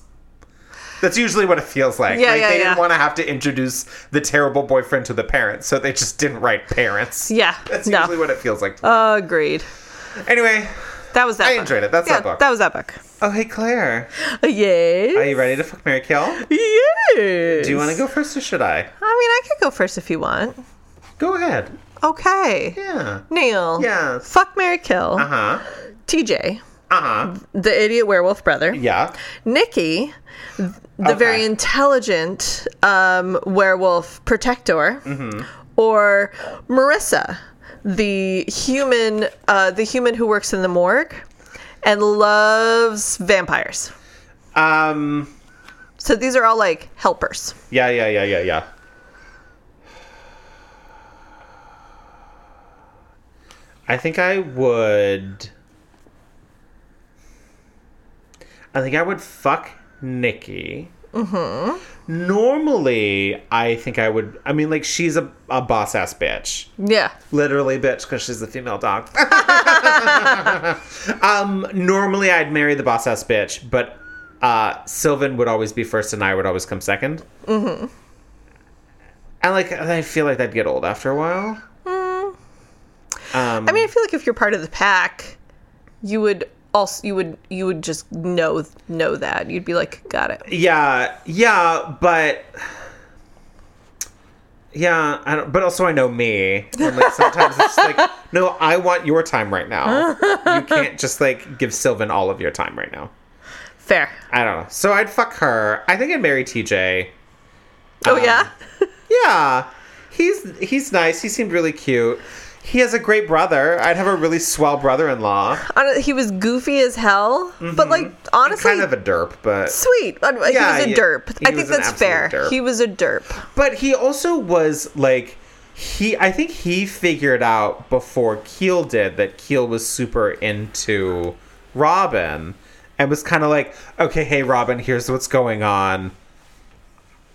That's usually what it feels like. Yeah, like yeah, they yeah. didn't want to have to introduce the terrible boyfriend to the parents, so they just didn't write parents. Yeah, (laughs) That's no. usually what it feels like. Agreed. anyway, That was that. I book. enjoyed it. That's yeah, that book. That was that book. oh hey Claire, Yes. are you ready to fuck Marry Kill? Yes. Do you want to go first or should I? I mean, I could go first if you want. Go ahead. Okay. Yeah. Neil. Yes. Fuck Marry Kill. Uh huh. TJ. Uh huh. The idiot werewolf brother. Yeah. Nikki. The Okay. very intelligent um, werewolf protector. Mm-hmm. Or Marissa. The human, uh, the human who works in the morgue and loves vampires. Um. So these are all like helpers. Yeah. Yeah. Yeah. Yeah. Yeah. I think I would. I think I would fuck Nikki. Mm-hmm. Normally, I think I would. I mean, like, she's a, a boss ass bitch. Yeah. Literally, bitch, because she's the female dog. (laughs) um, normally, I'd marry the boss ass bitch, but uh, Sylvan would always be first, and I would always come 2nd Mm-hmm. And like, I feel like that'd get old after a while. Um, I mean, I feel like if you're part of the pack, you would also you would you would just know know that you'd be like, got it. yeah, yeah, but yeah, I don't. But also, I know me. And like sometimes it's like, (laughs) no, I want your time right now. you can't just like give Sylvan all of your time right now. Fair. I don't know. So I'd fuck her. I think I'd marry TJ. Oh Um, yeah. Yeah, he's he's nice. He seemed really cute. He has a great brother. I'd have a really swell brother-in-law. He was goofy as hell, but like honestly, kind of a derp, but sweet. Uh, Yeah, he was a derp. I think that's fair. derp. He was a derp. but he also was like he. I think he figured out before Keil did that Keil was super into Robin, and was kind of like, okay, hey Robin, here's what's going on.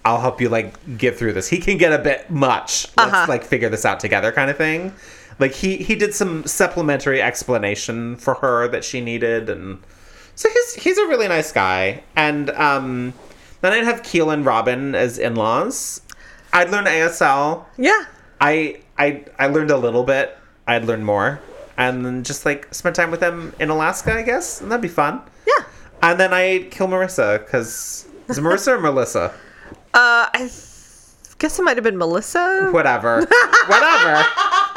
I'll help you like get through this. He can get a bit much. Let's Uh-huh. like figure this out together, kind of thing. Like he he did some supplementary explanation for her that she needed, and so he's he's a really nice guy. And um, then I'd have Keil and Robin as in laws. I'd learn ASL. Yeah. I I I learned a little bit. I'd learn more, and then just like spend time with them in Alaska, I guess, and that'd be fun. Yeah. And then I'd kill Marissa because is it Marissa or Melissa? Uh, I guess it might have been Melissa. Whatever, (laughs) whatever.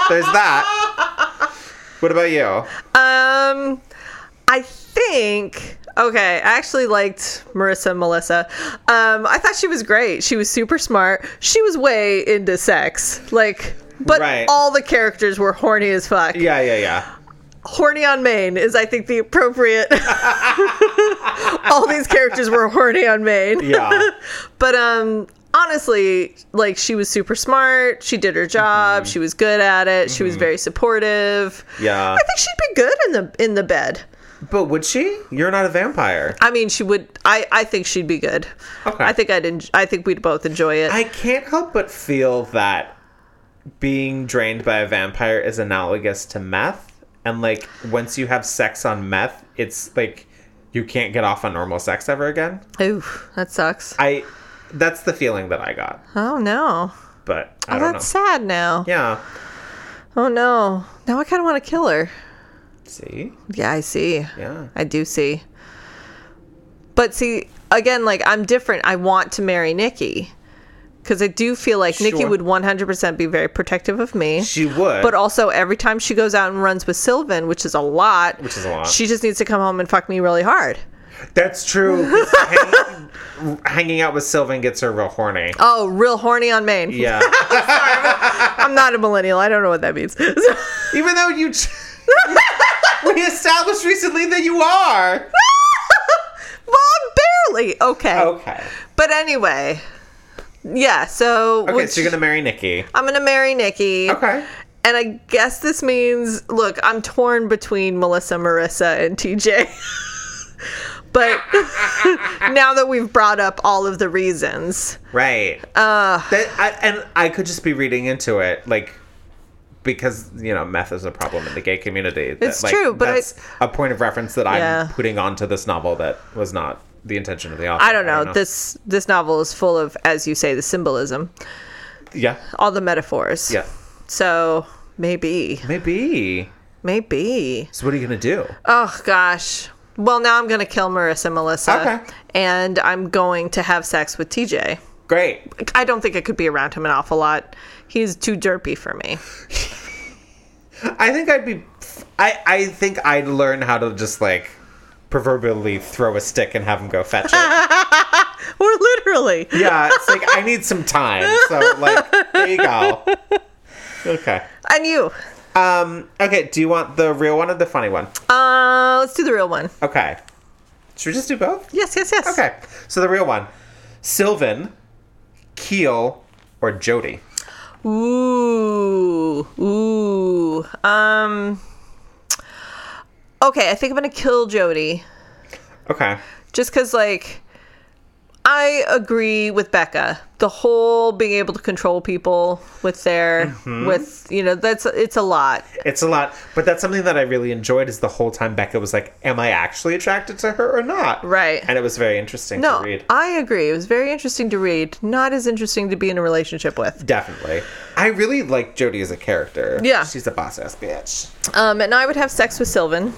There's that. What about you? Um, I think. Okay, I actually liked Marissa and Melissa. Um, I thought she was great. She was super smart. She was way into sex. Like, but Right. all the characters were horny as fuck. Yeah, yeah, yeah. Horny on Maine is, I think, the appropriate. (laughs) all these characters were horny on Maine. Yeah. (laughs) But um honestly, like she was super smart, she did her job, Mm-hmm. she was good at it, she was very supportive. Yeah. I think she'd be good in the in the bed. But would she? You're not a vampire. I mean, she would I I think she'd be good. Okay. I think I'd enj- I think we'd both enjoy it. I can't help but feel that being drained by a vampire is analogous to meth, and like once you have sex on meth, it's like you can't get off on normal sex ever again. Ooh, that sucks. I that's the feeling that I got, Oh no. but I Oh, don't know. that's sad now. Yeah. Oh no. Now I kind of want to kill her. See? Yeah, I see. Yeah. I do see. But see, again, like I'm different. I want to marry Nikki because I do feel like Nikki Sure. would 100% be very protective of me. She would. but also, every time she goes out and runs with Sylvan, which is a lot, Which is a lot. she just needs to come home and fuck me really hard. That's true. 'cause (laughs) hanging, hanging out with Sylvan gets her real horny. Oh, real horny on Maine. Yeah. (laughs) I'm not a millennial. I don't know what that means. (laughs) Even though you. we established recently that you are. well, barely. Okay. Okay. But anyway, yeah. So, Okay, which- so you're gonna marry Nikki. I'm gonna marry Nikki. Okay. And I guess this means, look, I'm torn between Melissa, Marissa, and TJ. (laughs) but (laughs) now that we've brought up all of the reasons, Right. Uh. That, I, and I could just be reading into it, like. Because you know, meth is a problem in the gay community. That, It's like, true, but I- that's a point of reference that I'm putting onto this novel that was not the intention of the author. I don't know. This this novel is full of, as you say, the symbolism, Yeah. all the metaphors. Yeah. So maybe, Maybe. maybe. So what are you gonna do? Oh gosh. Well, now I'm gonna kill Marissa, Melissa, Okay. and I'm going to have sex with TJ. Great. I don't think I could be around him an awful lot. He's too derpy for me. (laughs) I think I'd be. I I think I'd learn how to just like proverbially throw a stick and have him go fetch it. (laughs) Or literally. yeah, it's like I need some time. So like there you go. Okay. And you. Um. Okay. Do you want the real one or the funny one? Uh, let's do the real one. Okay. Should we just do both? Yes, yes, yes. Okay. So the real one: Sylvan, Keil, or Jody. Ooh, ooh. Um. Okay, I think I'm gonna kill Jody, Okay. just because, like, I agree with Becca. The whole being able to control people with their, with you know, that's it's a lot. It's a lot, but that's something that I really enjoyed. Is the whole time Becca was like, "Am I actually attracted to her or not?" Right. And it was very interesting No, to read. I agree. It was very interesting to read. Not as interesting to be in a relationship with. Definitely. I really like Jody as a character. Yeah. She's a boss ass bitch. Um, and I would have sex with Sylvan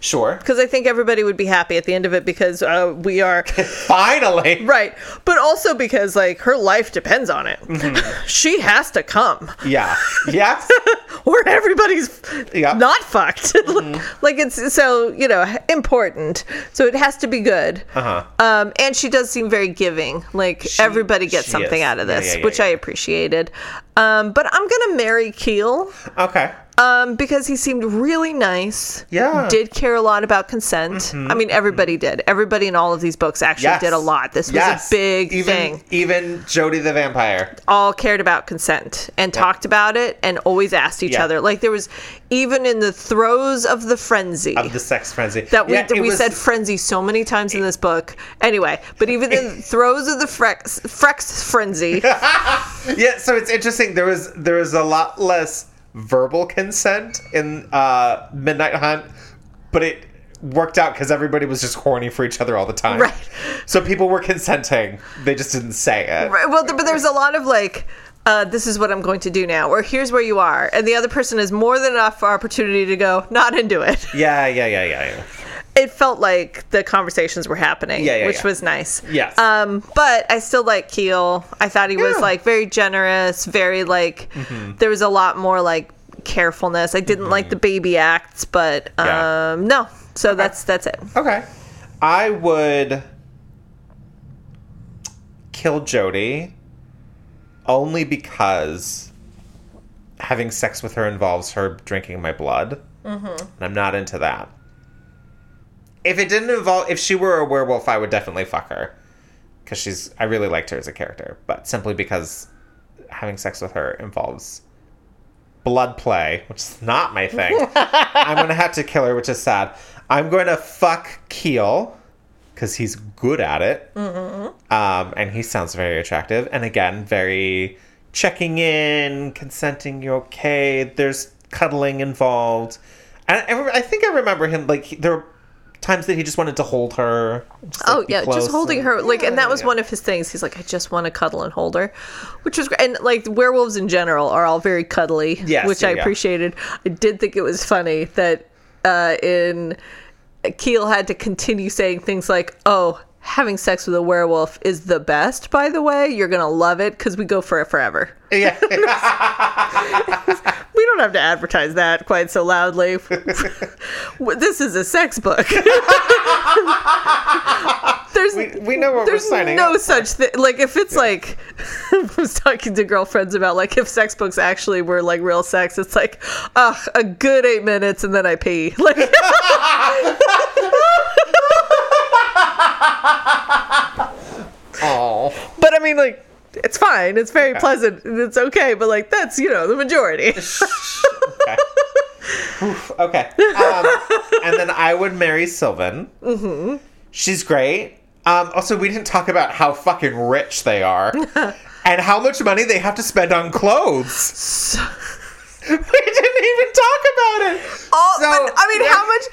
Sure. because I think everybody would be happy at the end of it because uh, we are (laughs) Finally. right, but also because like her life depends on it. (laughs) she has to come, Yeah. (laughs) Yes. or everybody's Yeah. not fucked. like it's so you know important. So it has to be good. Uh-huh. Um, and she does seem very giving. Like everybody gets something is. out of Yeah, this, yeah, yeah, which yeah. I appreciated. Um, but I'm gonna marry Keil. Okay. Um, because he seemed really nice. Yeah. Did care a lot about consent. I mean, everybody did. Everybody in all of these books actually Yes. did a lot. This was Yes. a big even, thing. Even Jody the vampire. All cared about consent and talked about it and always asked each Yeah. other. Like there was even in the throes of the frenzy. Of the sex frenzy. that we, Yeah, it we was- said frenzy so many times in this book. Anyway, but even in the (laughs) throes of the frex, frex frenzy, (laughs) Yeah, so it's interesting. There was there was a lot less verbal consent in uh, Midnight Hunt, but it worked out because everybody was just horny for each other all the time. Right. So people were consenting. They just didn't say it. Right, well, but there's a lot of like, uh, this is what I'm going to do now, or here's where you are, and the other person has more than enough for opportunity to go, not into it. Yeah, yeah, yeah, yeah, yeah. It felt like the conversations were happening, Yeah, yeah, which yeah. was nice. Yes. Um, but I still like Keil. I thought he was like very generous, very like. Mm-hmm. There was a lot more like carefulness. I didn't like the baby acts, but um, Yeah. no. So that's that's it. Okay. I would kill Jody only because having sex with her involves her drinking my blood. Mm-hmm. And I'm not into that. If it didn't involve, if she were a werewolf, I would definitely fuck her. Because she's, I really liked her as a character. But simply because having sex with her involves blood play, which is not my thing. (laughs) I'm gonna have to kill her, which is sad. I'm going to fuck Keil because he's good at it, um, and he sounds very attractive. And again, very checking in, consenting. You okay? There's cuddling involved. And I, I think I remember him like he- there were times that he just wanted to hold her. just, like, Oh yeah, just holding and- her like, and that was yeah. one of his things. He's like, I just want to cuddle and hold her, which was great. And like werewolves in general are all very cuddly, Yes, which yeah, I yeah. appreciated. I did think it was funny that uh, in Keil had to continue saying things like, "Oh, having sex with a werewolf is the best." By the way, you're gonna love it because we go for it forever. Yeah. (laughs) (laughs) We don't have to advertise that quite so loudly. this is a sex book. (laughs) There's we, we know what we're signing no up for. such thing. Like if it's like, I was talking to girlfriends about like if sex books actually were like real sex, it's like, ugh, a good eight minutes and then I pee. Like, (laughs) Oh. but I mean, like, it's fine. It's very pleasant. It's okay. But like, that's you know the majority. (laughs) Okay. Oof, okay. Um, and then I would marry Sylvan. Mm-hmm. She's great. Um, also, we didn't talk about how fucking rich they are (laughs) and how much money they have to spend on clothes. (laughs) we didn't even talk about it. Oh, So- but I mean, how much?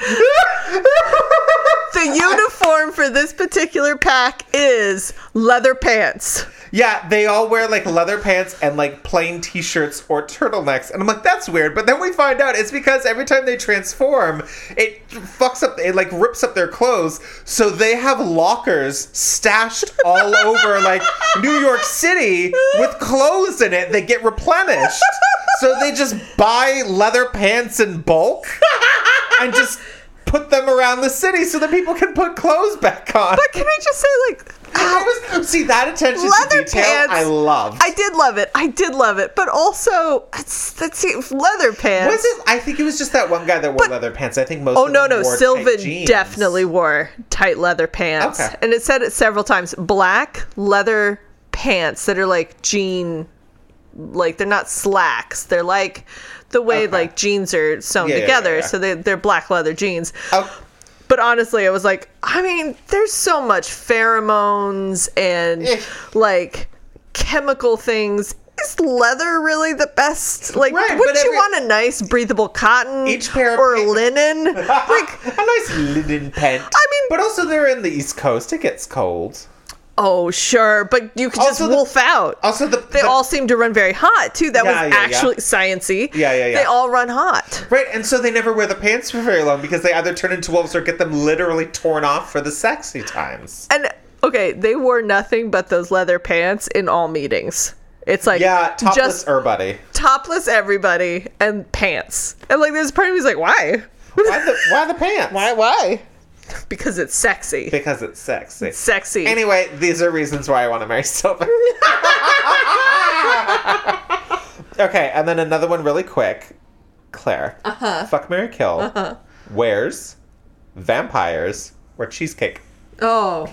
(laughs) the uniform for this particular pack is leather pants. Yeah, they all wear like leather pants and like plain t-shirts or turtlenecks. And I'm like, that's weird. But then we find out it's because every time they transform, it fucks up, it like rips up their clothes. So they have lockers stashed all over like New York City with clothes in it that get replenished. (laughs) So they just buy leather pants in bulk (laughs) and just put them around the city so that people can put clothes back on. But can I just say, like, I was, oh, see that attention leather to detail pants? I love. I did love it. I did love it. But also, it's that's it, leather pants. Was it? I think it was just that one guy that wore leather pants. I think most. Oh no no! Sylvan definitely wore tight leather pants, Okay. and it said it several times. Black leather pants that are like jean, like they're not slacks. They're like the way Okay. like jeans are sewn Yeah, together. yeah, yeah. So they they're black leather jeans. Oh, But honestly, I was like, I mean, there's so much pheromones and Eh. like chemical things. Is leather really the best? Like, Right, wouldn't but you every- want a nice breathable cotton Each pair or linen? (laughs) like, a nice linen pant. I mean- but also they're in the East Coast. It gets cold. Oh sure, but you could just Also the- wolf out. Also, the they the- all seem to run very hot too. That Yeah, was yeah, yeah. actually sciency. Yeah, yeah, yeah. They all run hot. right, and so they never wear the pants for very long because they either turn into wolves or get them literally torn off for the sexy times. And okay, they wore nothing but those leather pants in all meetings. It's like Yeah, topless just everybody. topless everybody and pants. And like there's part of me who's like, why? Why the why the pants? (laughs) Why why? (laughs) Because it's sexy. Because it's sexy. Sexy. Anyway, these are reasons why I want to marry (laughs) Sylvan. okay, and then another one really quick. Claire. Uh-huh. Fuck Marry Kill. Uh-huh. Weres vampires or cheesecake. oh.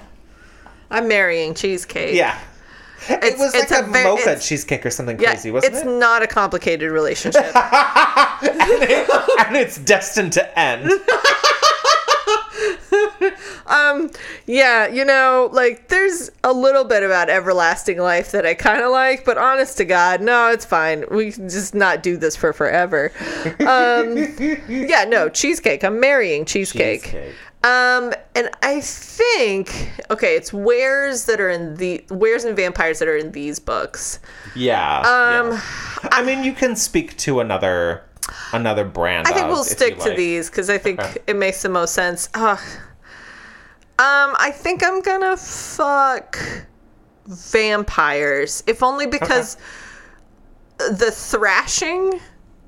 I'm marrying cheesecake. Yeah. it It's- was like it's a, a mocha cheesecake or something Yeah, crazy, wasn't it's it? It's not a complicated relationship. (laughs) and it's destined to end. (laughs) yeah, you know, like there's a little bit about everlasting life that I kind of like, but honest to God, no, it's fine. We can just not do this for forever. Um, (laughs) yeah, no, cheesecake. I'm marrying cheesecake. Cheesecake. Um, and I think okay, it's weres that are in the weres and vampires that are in these books. Yeah. Um, yeah. I mean, you can speak to another another brand. I think of, we'll stick to like. these because I think Okay. it makes the most sense. Ugh. Um, I think I'm gonna fuck vampires, if only because the thrashing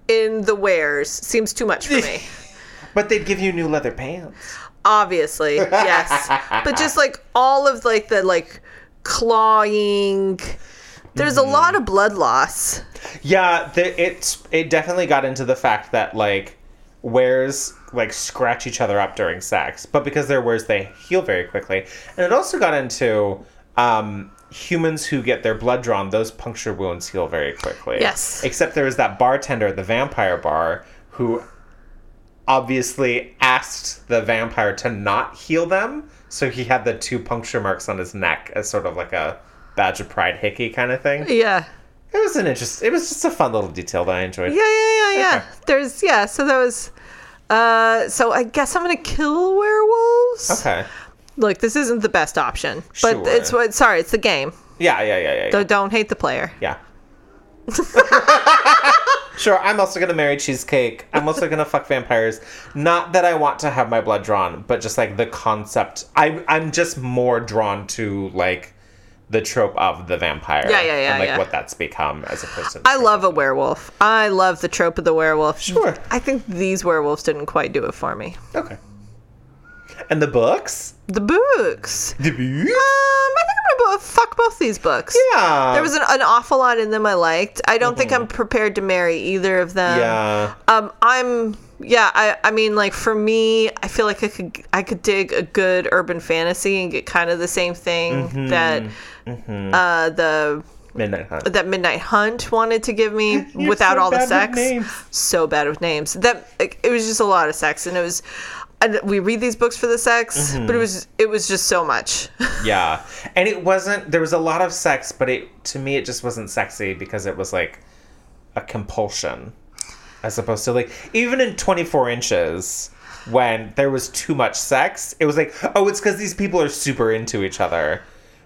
in the weres seems too much for me. (laughs) (laughs) But they'd give you new leather pants. Obviously, yes, (laughs) but just like all of like the like clawing. There's a lot of blood loss. Yeah, the, it's it definitely got into the fact that like weres like scratch each other up during sex, but because they're weres, they heal very quickly, and it also got into um, humans who get their blood drawn; those puncture wounds heal very quickly. Yes. Except there was that bartender at the vampire bar who obviously asked the vampire to not heal them, so he had the two puncture marks on his neck as sort of like a badge of pride hickey kind of thing. Yeah. It was an interest. It was just a fun little detail that I enjoyed. Yeah, yeah, yeah, yeah. Okay. There's yeah, so that was Uh, so I guess I'm gonna kill werewolves. Okay. Look, this isn't the best option, but Sure. it's what. Sorry, it's the game. Yeah, yeah, yeah, yeah. yeah. So don't hate the player. Yeah. (laughs) sure, I'm also gonna marry cheesecake. I'm also gonna fuck vampires. Not that I want to have my blood drawn, but just like the concept. I I'm just more drawn to like the trope of the vampire. Yeah, yeah, yeah, And like yeah. what that's become as a person. I love a werewolf. I love the trope of the werewolf. Sure. I think these werewolves didn't quite do it for me. Okay. And the books. The books. The books. Um, I gonna fuck both these books. Yeah. There was an, an awful lot in them I liked. I don't think I'm prepared to marry either of them. Yeah. Um, I'm yeah. I I mean, like for me, I feel like I could I could dig a good urban fantasy and get kind of the same thing Mm-hmm. that uh the Midnight Hunt. that Midnight Hunt wanted to give me (laughs) without so all the sex. So bad with names. That it was just a lot of sex, and it was. And we read these books for the sex, Mm-hmm. but it was it was just so much. (laughs) Yeah. And it wasn't there was a lot of sex, but it to me it just wasn't sexy because it was like a compulsion. As opposed to like even in 24 inches when there was too much sex, it was like, oh, it's because these people are super into each other.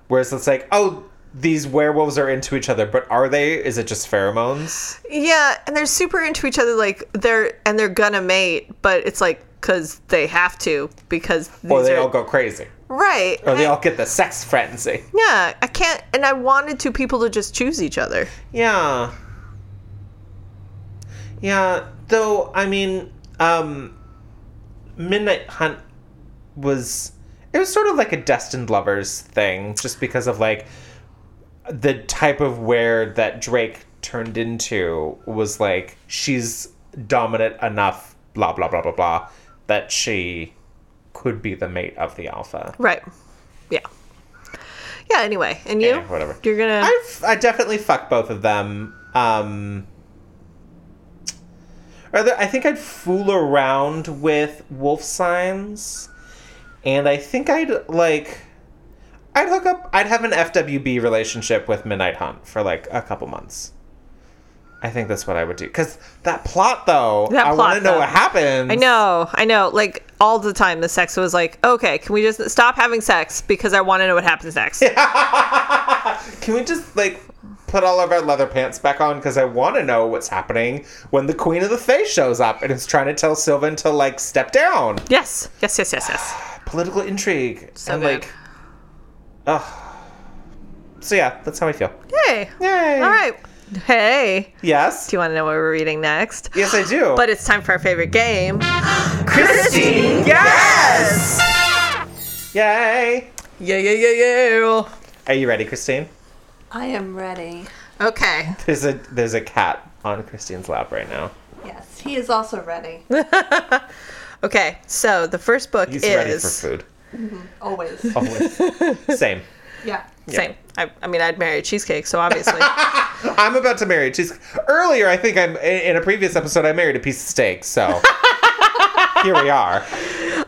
Whereas it's like, oh, these werewolves are into each other, but are they? Is it just pheromones? Yeah, and they're super into each other. Like they're and they're gonna mate, but it's like because they have to because these Or they are all go crazy? right. Or they I- all get the sex frenzy? yeah, I can't. And I wanted two people to just choose each other. Yeah. Yeah, though I mean, um Midnight Hunt was it was sort of like a destined lovers thing just because of like the type of Were that Drake turned into was like she's dominant enough blah blah blah blah blah that she could be the mate of the alpha. Right. Yeah. Yeah. Anyway, and you? Yeah, whatever. You're gonna. I've I definitely fuck both of them. Um Rather, I think I'd fool around with wolf signs, and I think I'd like, I'd hook up. I'd have an FWB relationship with Midnight Hunt for like a couple months. I think that's what I would do. Cause that plot, though, That I want to know what happens. I know, I know. Like all the time, the sex was like, okay, can we just stop having sex because I want to know what happens next? (laughs) Can we just like put all of our leather pants back on? Because I want to know what's happening when the Queen of the Fae shows up and is trying to tell Sylvan to like step down. Yes, yes, yes, yes, yes. (sighs) Political intrigue So and good. like, ugh. So yeah, that's how I feel. Yay! Yay! All right. (laughs) Hey, Yes. do you want to know what we're reading next? Yes, I do. But it's time for our favorite game. (gasps) Christine, Yes! yay! Yeah, yeah, yeah, yeah. Are you ready, Christine? I am ready. Okay. (laughs) There's a there's a cat on Christine's lap right now. Yes, he is also ready. (laughs) Okay. So the first book He's is ready for food. Mhm. Always. Always. Same. Yeah. same. I, I mean, I'd marry cheesecake, so obviously. (laughs) I'm about to marry. cheesecake. earlier. I think I'm in a previous episode. I married a piece of steak. So (laughs) here we are.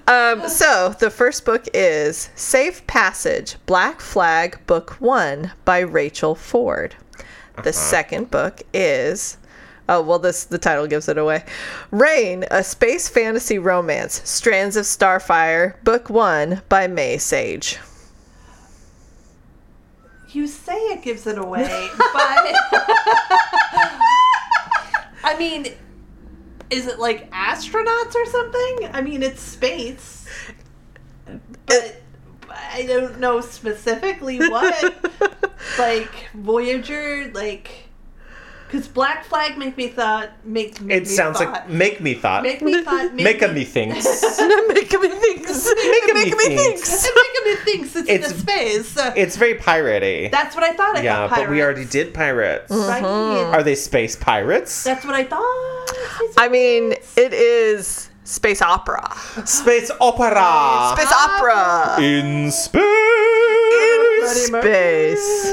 um, so the first book is Safe Passage: Black Flag, Book One by Rachel Ford. The second book is. Oh well, this the title gives it away. Rain, a space fantasy romance, Strands of Starfire, Book One by May Sage. You say it gives it away, (laughs) but (laughs) I mean, is it like astronauts or something? I mean, it's space, but I don't know specifically what. (laughs) like Voyager, like because Black Flag make me thought make. make It me sounds thought, like make me thought. make me thought Make (laughs) (laughs) a me thinks. (laughs) Make me thinks. Make Make me me thinks. thinks. Make me thinks it's, It's- the space. It's very piratey. that's what I thought. I yeah, thought but we already did pirates. Right. Mm-hmm. Are they space pirates? That's what I thought. I mean, it is space opera. Space opera. Space opera In space. in space.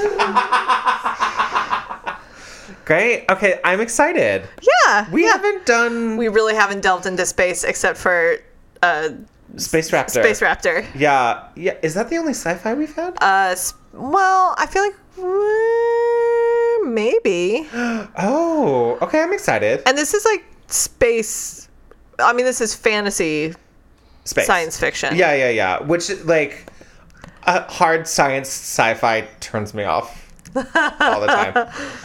Great. Okay, I'm excited. Yeah, We yeah. haven't done We really haven't delved into space except for uh, Space Raptor. Space Raptor. Yeah. Yeah. Is that the only sci-fi we've had? Uh, well, I feel like uh, maybe. (gasps) oh. Okay, I'm excited. And this is like space I mean, this is fantasy Space. science fiction. Yeah, yeah, yeah. Which like uh, hard science sci-fi turns me off (laughs) all the time.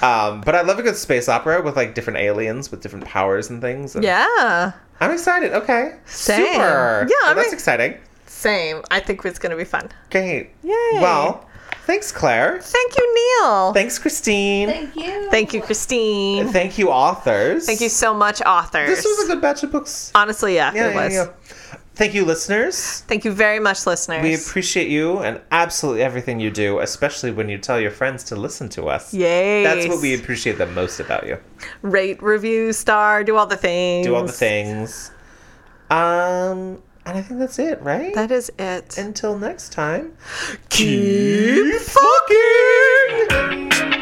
Um, but I love a good space opera with like different aliens with different powers and things. and Yeah. I'm excited. Okay. Same. Super. Yeah, I Well, that's exciting. Same. I think it's going to be fun. Great. Yay. Well, thanks, Claire. Thank you, Neil. Thanks, Christine. Thank you. Thank you, Christine. Thank you, authors. Thank you so much, authors. This was a good batch of books. Honestly, yeah, Yeah, it yeah, was. yeah. Thank you, listeners. Thank you very much, listeners. We appreciate you and absolutely everything you do, especially when you tell your friends to listen to us. Yay. That's what we appreciate the most about you. Rate, review, star, do all the things. Do all the things. Um, and I think that's it, right? That is it. Until next time, keep, keep fucking!